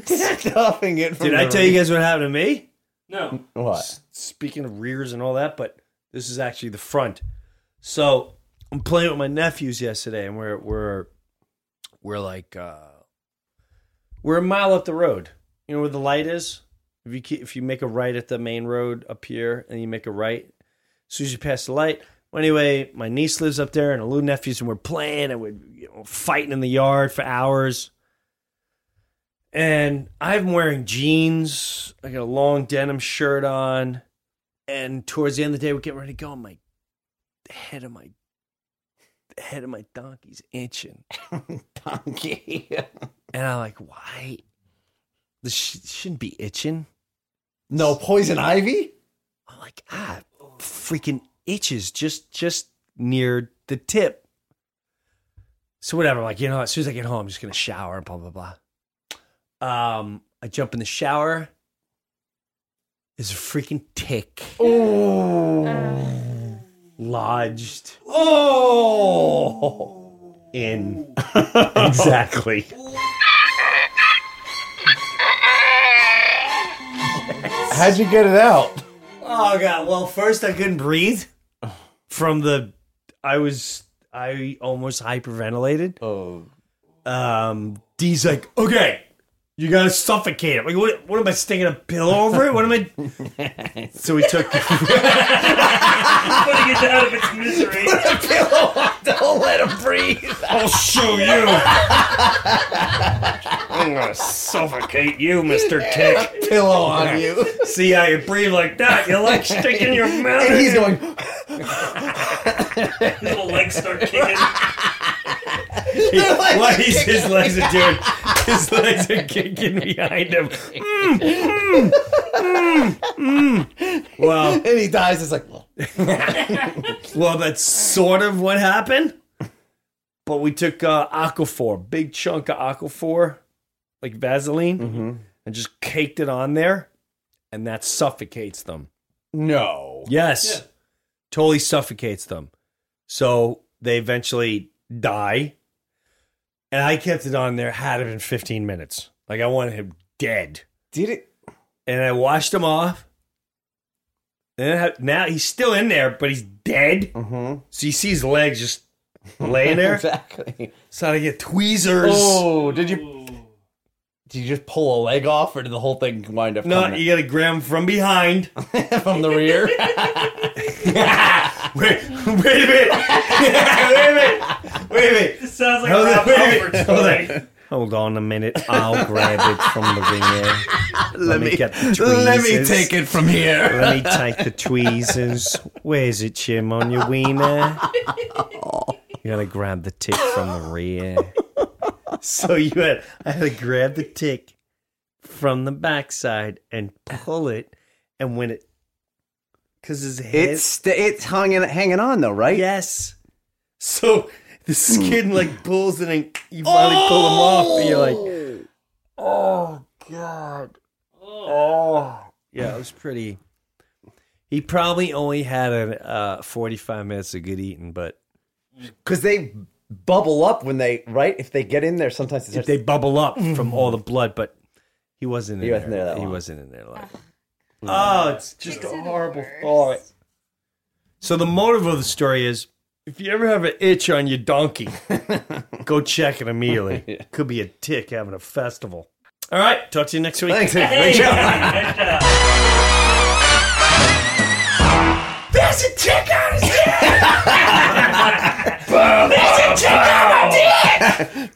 Speaker 1: <laughs>
Speaker 2: stuffing it. From
Speaker 1: Did
Speaker 2: the
Speaker 1: I tell you guys what happened to me?
Speaker 4: No.
Speaker 2: what?
Speaker 1: Speaking of rears and all that, but this is actually the front. So I'm playing with my nephews yesterday, and we're we're we're like uh, we're a mile up the road. You know where the light is. If you keep, if you make a right at the main road up here, and you make a right, as soon as you pass the light. Well, anyway, my niece lives up there, and the little nephews, and we're playing, and we're you know, fighting in the yard for hours. And I'm wearing jeans. I got a long denim shirt on. And towards the end of the day, we're getting ready to go. I'm like, head of my, the head of my donkey's itching. <laughs>
Speaker 2: Donkey.
Speaker 1: And I'm like, why? This sh- shouldn't be itching.
Speaker 2: no poison ivy.
Speaker 1: I'm like, ah, freaking itches just just near the tip. So whatever, like you know, as soon as I get home, I'm just gonna shower and blah blah blah. Um, I jump in the shower. There's a freaking tick Oh. lodged
Speaker 2: Oh.
Speaker 1: in <laughs> exactly.
Speaker 2: How'd you get it out?
Speaker 1: Oh god! Well, first I couldn't breathe from the. I was I almost hyperventilated.
Speaker 2: Oh.
Speaker 1: Um, Dee's like, okay, you gotta suffocate it. Like, what? What am I sticking a pillow over it? What am I? <laughs> so we took. <laughs> <laughs>
Speaker 4: Putting it out of its misery.
Speaker 2: Don't let him breathe.
Speaker 1: I'll show you. I'm gonna suffocate you, Mister Tick.
Speaker 2: Pillow on you.
Speaker 1: See how you breathe like that? You like sticking your mouth.
Speaker 2: And
Speaker 1: in
Speaker 2: he's
Speaker 1: it.
Speaker 2: going.
Speaker 4: His little legs start kicking. <laughs>
Speaker 1: What he's, his legs are doing? <laughs> His legs are kicking behind him. Mm, mm, mm, mm. Well,
Speaker 2: And he dies. It's like,
Speaker 1: well, <laughs> well, that's sort of what happened. But we took uh, Aquaphor, big chunk of Aquaphor, like Vaseline, and just caked it on there, and that suffocates them.
Speaker 2: no.
Speaker 1: Yes, totally suffocates them. So they eventually die. And I kept it on there, had it in 15 minutes. Like I wanted him dead.
Speaker 2: Did it?
Speaker 1: And I washed him off. And now he's still in there, but he's dead.
Speaker 2: Mm-hmm.
Speaker 1: So you see his legs just laying <laughs> there.
Speaker 2: Exactly.
Speaker 1: So I get tweezers.
Speaker 2: Oh, did you? Did you just pull a leg off, or did the whole thing wind up
Speaker 1: No, you got to grab him from behind. <laughs>
Speaker 2: from the rear? <laughs>
Speaker 1: Wait, wait a minute. <laughs> wait a minute. Wait a minute.
Speaker 4: This sounds like
Speaker 1: Hold on,
Speaker 4: Rob
Speaker 1: wait a
Speaker 4: Halford
Speaker 1: minute. Hold on. Hold on a minute. I'll grab it from the ringer. <laughs> Let, me, get the tweezers.
Speaker 2: let me take it from here.
Speaker 1: Let me take the tweezers. Where's it, Jim? On your wiener? You gotta grab the tick from the rear. So you had I had to grab the tick from the backside and pull it, and when it, because his head,
Speaker 2: It's st- it's hanging hanging on though, right?
Speaker 1: yes. So the skin like pulls and you finally pull them off, and you're like, oh god, oh yeah, it was pretty. He probably only had a uh, 45 minutes of good eating, but
Speaker 2: Because they bubble up when they right. If they get in there, sometimes it's
Speaker 1: they bubble up from all the blood, but he wasn't in
Speaker 2: He wasn't
Speaker 1: there.
Speaker 2: there that
Speaker 1: he
Speaker 2: long.
Speaker 1: wasn't in there like. Oh, it's just a horrible thought. So the motive of the story is if you ever have an itch on your donkey, <laughs> go check it immediately. <laughs> Could be a tick having a festival. All right, talk to you next week.
Speaker 2: Thanks. Great <laughs> job.
Speaker 5: There's a tick on his dick! There's a tick on my dick!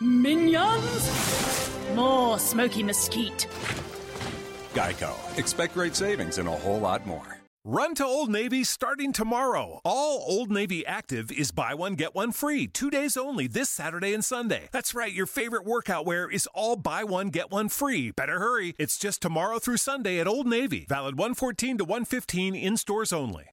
Speaker 11: Minions! More smoky mesquite.
Speaker 12: Geico. Expect great savings and a whole lot more.
Speaker 13: Run to Old Navy starting tomorrow. All Old Navy Active is buy one, get one free. Two days only this Saturday and Sunday. That's right, your favorite workout wear is all buy one, get one free. Better hurry. It's just tomorrow through Sunday at Old Navy. Valid 114 to 115 in stores only.